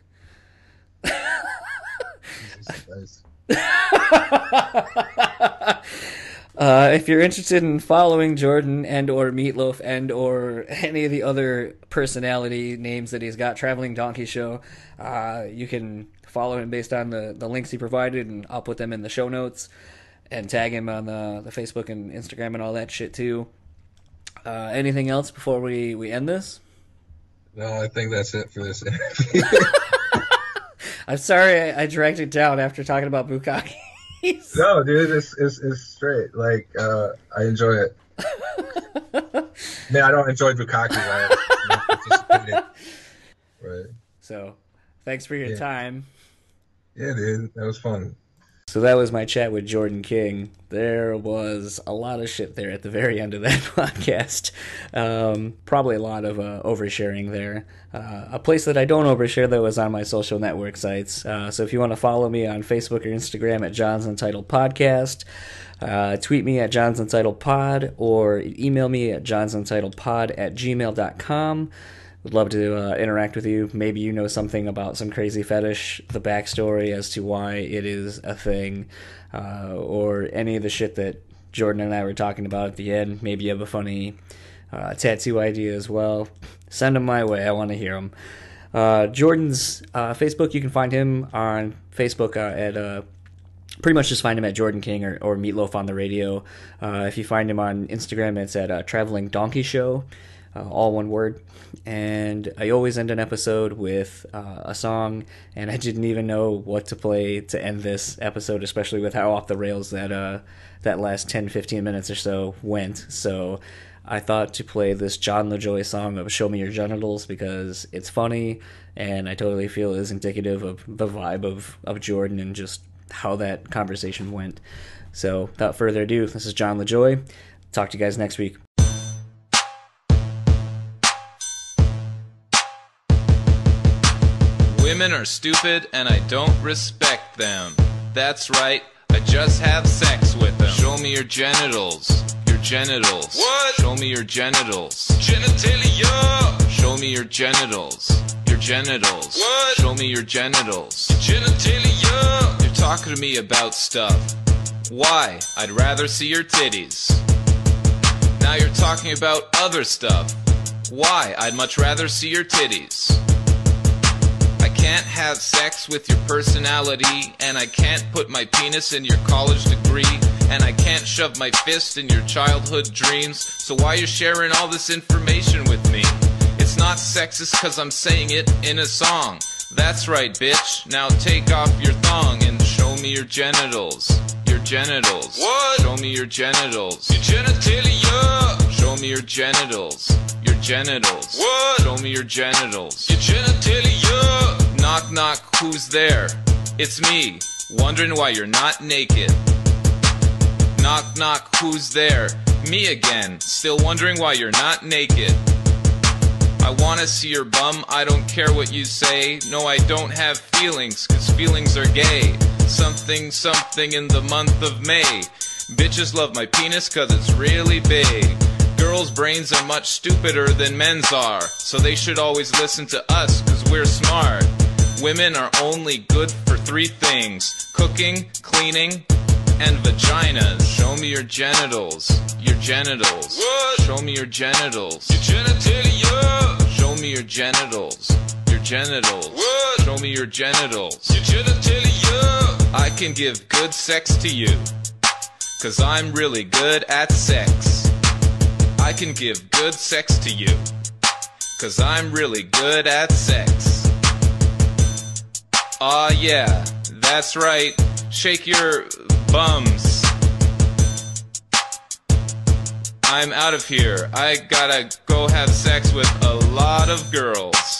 Uh, if you're interested in following Jordan and or Meatloaf and or any of the other personality names that he's got, Traveling Donkey Show, uh, you can follow him based on the, the links he provided, and I'll put them in the show notes and tag him on the, the Facebook and Instagram and all that shit too. Uh, anything else before we, we end this? No, I think that's it for this interview. I'm sorry I, I dragged it down after talking about Bukaki. No, dude, it's, it's, it's straight. Like, uh, I enjoy it. Man, I don't enjoy Bukaki. Participated. Right. so, thanks for your Yeah. time. Yeah, dude, that was fun. So that was my chat with Jordan King. There was a lot of shit there at the very end of that podcast. Um, probably a lot of uh, oversharing there. Uh, a place that I don't overshare though is on my social network sites. Uh, so if you want to follow me on Facebook or Instagram at John's Entitled Podcast, uh, tweet me at John's Entitled Pod or email me at John's Entitled Pod at gmail.com. Would love to uh, interact with you. Maybe you know something about some crazy fetish, the backstory as to why it is a thing, uh, or any of the shit that Jordan and I were talking about at the end. Maybe you have a funny uh, tattoo idea as well. Send them my way. I want to hear them. Uh, Jordan's uh, Facebook, you can find him on Facebook uh, at uh, pretty much just find him at Jordan King or, or Meatloaf on the radio. Uh, if you find him on Instagram, it's at Traveling Donkey Show, uh, all one word. And I always end an episode with uh, a song, and I didn't even know what to play to end this episode, especially with how off the rails that uh, that last 10, 15 minutes or so went. So I thought to play this Jon Lajoie song of Show Me Your Genitals because it's funny and I totally feel is indicative of the vibe of, of Jordan and just how that conversation went. So without further ado, this is Jon Lajoie. Talk to you guys next week. Women are stupid and I don't respect them. That's right, I just have sex with them. Show me your genitals. Your genitals. What? Show me your genitals. Genitalia! Show me your genitals. Your genitals. What? Show me your genitals. Genitalia! You're talking to me about stuff. Why? I'd rather see your titties. Now you're talking about other stuff. Why? I'd much rather see your titties. I can't have sex with your personality, and I can't put my penis in your college degree, and I can't shove my fist in your childhood dreams. So why you sharing all this information with me? It's not sexist cause I'm saying it in a song. That's right, bitch. Now take off your thong and show me your genitals. Your genitals. What? Show me your genitals. Your genitalia! Show me your genitals. Your genitals. What? Show me your genitals. Your genitalia! Knock knock, who's there? It's me, wondering why you're not naked. Knock knock, who's there? Me again, still wondering why you're not naked. I wanna see your bum, I don't care what you say. No, I don't have feelings, cause feelings are gay. Something, something in the month of May. Bitches love my penis cause it's really big. Girls' brains are much stupider than men's are, so they should always listen to us cause we're smart. Women are only good for three things cooking, cleaning, and vaginas. Show me your genitals. Your genitals. What? Show me your genitals. Your Genitalia! Show me your genitals. Your genitals. What? Show me your genitals. Your Genitalia! I can give good sex to you. Cause I'm really good at sex. I can give good sex to you. Cause I'm really good at sex. Aw, yeah, that's right. Shake your bums. I'm out of here. I gotta go have sex with a lot of girls.